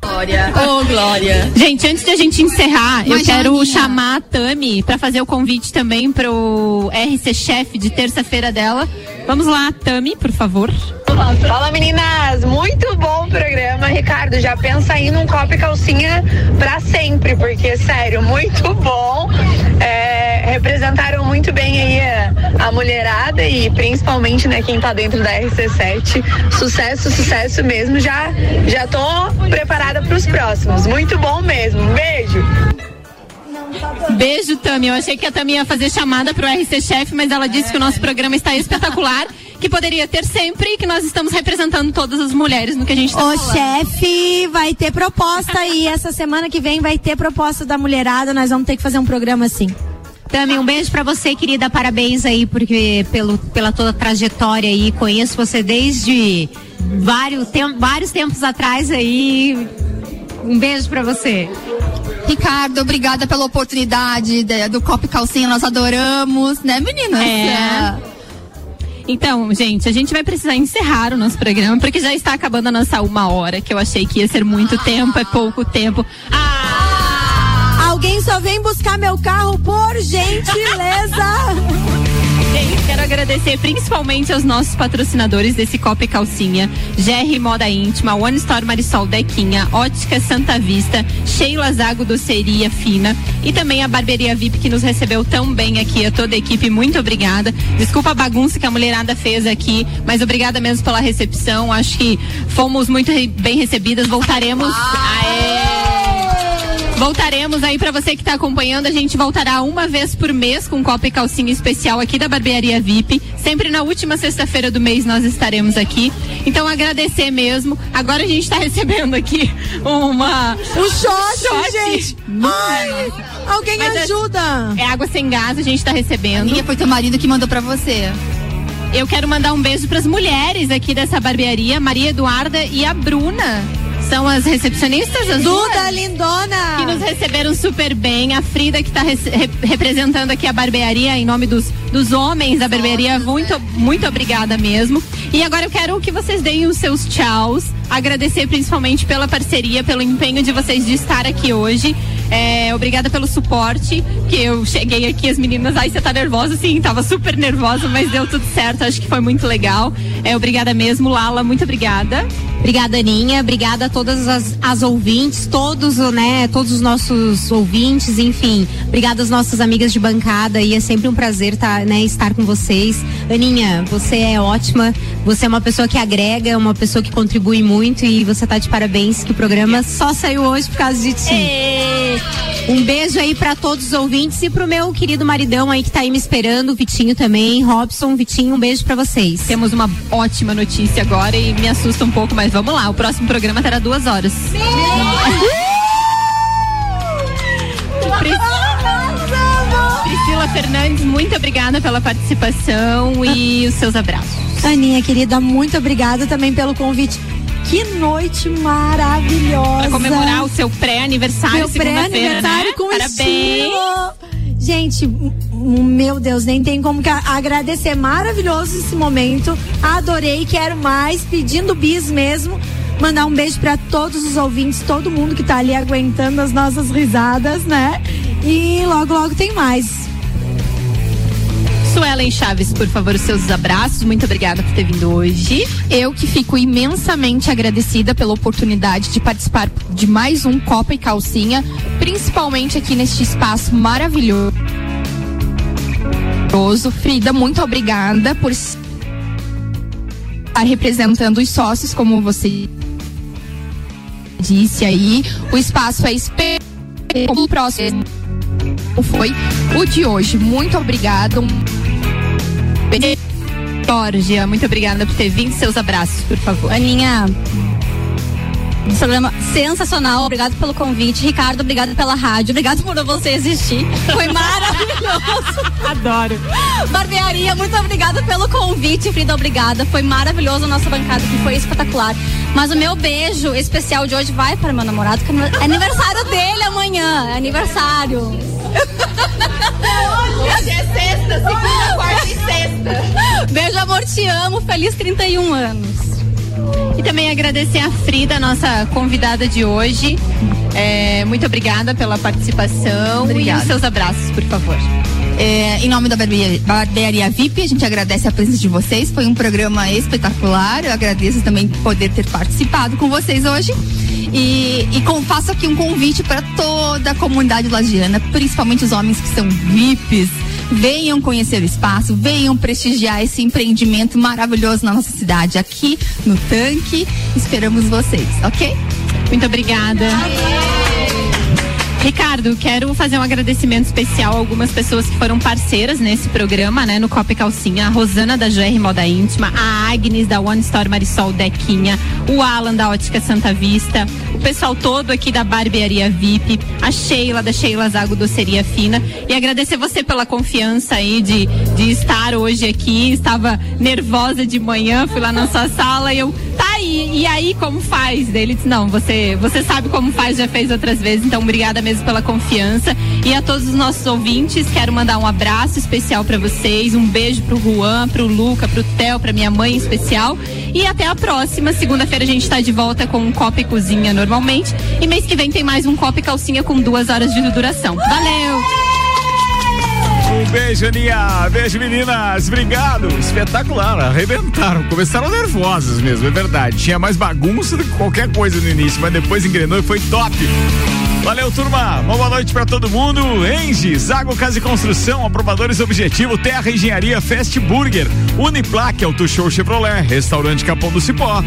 G: Glória. Ô, Glória.
D: Gente, antes de a gente encerrar, eu quero
G: Joaninha.
D: chamar a Tami para fazer o convite também pro RC Chef de terça-feira dela. Vamos lá, Tami, por favor.
V: Fala meninas, muito bom o programa, Ricardo. Já pensa aí num copo e calcinha pra sempre, porque sério, muito bom. É, representaram muito bem aí a, a mulherada e principalmente né, quem tá dentro da RC7. Sucesso, sucesso mesmo. Já, já tô preparada pros próximos. Muito bom mesmo. Beijo.
D: Beijo, Tami. Eu achei que a Tami ia fazer chamada pro RC Chef, mas ela disse que o nosso programa está espetacular, que poderia ter sempre e que nós estamos representando todas as mulheres no que a gente está
H: Ô
D: falando.
H: chefe, vai ter proposta aí. Essa semana que vem vai ter proposta da mulherada. Nós vamos ter que fazer um programa assim.
F: Tami, um beijo pra você, querida. Parabéns aí porque pelo, pela toda a trajetória aí. Conheço você desde vários, tem, vários tempos atrás aí. Um beijo pra você.
J: Ricardo, obrigada pela oportunidade de- do Copo e Calcinha, nós adoramos, né, meninas?
D: É. Então, gente, a gente vai precisar encerrar o nosso programa, porque já está acabando a nossa uma hora, que eu achei que ia ser muito tempo, é pouco tempo.
H: Alguém só vem buscar meu carro, por gentileza.
D: Gente, quero agradecer principalmente aos nossos patrocinadores desse Copa e Calcinha, GR Moda Íntima, One Store Marisol Dequinha, Ótica Santa Vista, Sheila Zago Doceria Fina e também a Barbearia VIP que nos recebeu tão bem aqui, a toda a equipe, muito obrigada. Desculpa a bagunça que a mulherada fez aqui, mas obrigada mesmo pela recepção, acho que fomos muito bem recebidas, voltaremos. Aê! Voltaremos aí pra você que tá acompanhando. A gente voltará uma vez por mês com copa e calcinha especial aqui da Barbearia VIP. Sempre na última sexta-feira do mês nós estaremos aqui. Então agradecer mesmo. Agora a gente tá recebendo aqui uma
H: Um shot, gente. Ai, alguém
D: Mas é-
H: ajuda.
D: É água sem gás, a gente tá recebendo.
J: E foi teu marido que mandou pra você.
D: Eu quero mandar um beijo pras mulheres aqui dessa barbearia, Maria Eduarda e a Bruna. São as recepcionistas, as
H: Duda
D: duas?
H: lindona.
D: que nos receberam super bem. A Frida, que está representando aqui a barbearia em nome dos, dos homens da barbearia. Muito, muito obrigada mesmo. E agora eu quero que vocês deem os seus tchauz. Agradecer principalmente pela parceria, pelo empenho de vocês de estar aqui hoje. É, obrigada pelo suporte, que eu cheguei aqui, as meninas, ai, você tá nervosa? Sim, tava super nervosa, mas deu tudo certo, acho que foi muito legal. É, obrigada mesmo, Lala, muito obrigada.
F: Obrigada, Aninha. Obrigada a todas as, as ouvintes, todos, né, todos os nossos ouvintes, enfim. Obrigada às nossas amigas de bancada e é sempre um prazer tá, né, estar com vocês. Aninha, você é ótima. Você é uma pessoa que agrega, uma pessoa que contribui muito e você tá de parabéns que o programa só saiu hoje por causa de ti. Um beijo aí pra todos os ouvintes e pro meu querido maridão aí que tá aí me esperando, o Vitinho também. Robson, Vitinho, um beijo pra vocês.
D: Temos uma ótima notícia agora e me assusta um pouco, mas vamos lá. O próximo programa terá duas horas. Pre- pela participação e os seus abraços.
H: Aninha, querida, muito obrigada também pelo convite. Que noite maravilhosa.
D: Pra comemorar o seu pré-aniversário,
H: Meu
D: segunda-feira,
H: pré-aniversário
D: né?
H: com
D: Parabéns.
H: estilo. Gente, meu Deus, nem tem como agradecer. Maravilhoso esse momento. Adorei, quero mais. Pedindo bis mesmo. Mandar um beijo pra todos os ouvintes, todo mundo que tá ali aguentando as nossas risadas, né? E logo, logo tem mais.
D: Suelen Chaves, por favor, os seus abraços. Muito obrigada por ter vindo hoje.
I: Eu que fico imensamente agradecida pela oportunidade de participar de mais um Copa e Calcinha, principalmente aqui neste espaço maravilhoso. Frida, muito obrigada por estar representando os sócios, como você disse aí. O espaço é como o próximo foi o de hoje. Muito obrigada. Um
D: Georgia, muito obrigada por ter vindo. Seus abraços, por favor.
G: Aninha, programa sensacional. Obrigado pelo convite. Ricardo, obrigado pela rádio. Obrigado por você existir. Foi maravilhoso.
D: Adoro.
G: Barbearia, muito obrigada pelo convite. Frida, obrigada. Foi maravilhoso a nossa bancada, que foi espetacular. Mas o meu beijo especial de hoje vai para meu namorado, que é aniversário dele amanhã. É aniversário.
J: Hoje é sexta, segunda, quarta e sexta.
G: Beijo, amor, te amo. Feliz 31 anos.
D: E também agradecer a Frida, nossa convidada de hoje. É, muito obrigada pela participação
J: Obrigada.
D: e os seus abraços, por favor.
J: É, em nome da barbearia, barbearia VIP, a gente agradece a presença de vocês. Foi um programa espetacular. Eu agradeço também poder ter participado com vocês hoje. E, e com- faço aqui um convite para toda a comunidade lagiana, principalmente os homens que são VIPs. Venham conhecer o espaço, venham prestigiar esse empreendimento maravilhoso na nossa cidade. Aqui no Tanque, esperamos vocês, ok?
D: Muito obrigada. Ricardo, quero fazer um agradecimento especial a algumas pessoas que foram parceiras nesse programa, né? No Copa e Calcinha. A Rosana da GR Moda Íntima, a Agnes da One Store Marisol Dequinha, o Alan da Ótica Santa Vista, o pessoal todo aqui da Barbearia VIP, a Sheila da Sheila Zago Doceria Fina. E agradecer você pela confiança aí de, de estar hoje aqui. Estava nervosa de manhã, fui lá na sua sala e eu, tá aí, e aí como faz? Ele disse, não, você, você sabe como faz, já fez outras vezes, então obrigada mesmo pela confiança. E a todos os nossos ouvintes, quero mandar um abraço especial pra vocês, um beijo pro Juan, pro Luca, pro Theo, pra minha mãe em especial. E até a próxima, segunda-feira a gente tá de volta com um Copa e Cozinha normalmente. E mês que vem tem mais um Copa e Calcinha com duas horas de duração. Valeu!
A: Um beijo, Aninha. Beijo, meninas. Obrigado. Espetacular. Arrebentaram. Começaram nervosas mesmo, é verdade. Tinha mais bagunça do que qualquer coisa no início, mas depois engrenou e foi top. Valeu, turma. Uma boa noite pra todo mundo. Engie, Zago Casa e Construção, Aprovadores Objetivo, Terra Engenharia, Fast Burger, Uniplaque, Auto Show Chevrolet, Restaurante Capão do Cipó.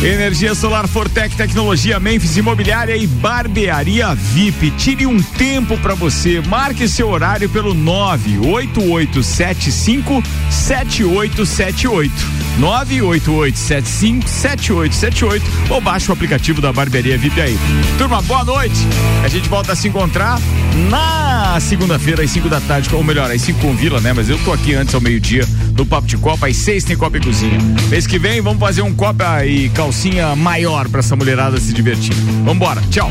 A: Energia Solar Fortec Tecnologia, Memphis Imobiliária e Barbearia VIP. Tire um tempo pra você. Marque seu horário pelo 98875 7878. 98875 7878 ou baixe o aplicativo da Barbearia VIP aí. Turma, boa noite. A gente volta a se encontrar na segunda-feira às 5 da tarde, ou melhor, às 5 com Vila, né? Mas eu tô aqui antes ao meio-dia no Papo de Copa, às 6 tem Copa e Cozinha. Mês que vem vamos fazer um Copa e calcinha maior pra essa mulherada se divertir. Vambora, tchau.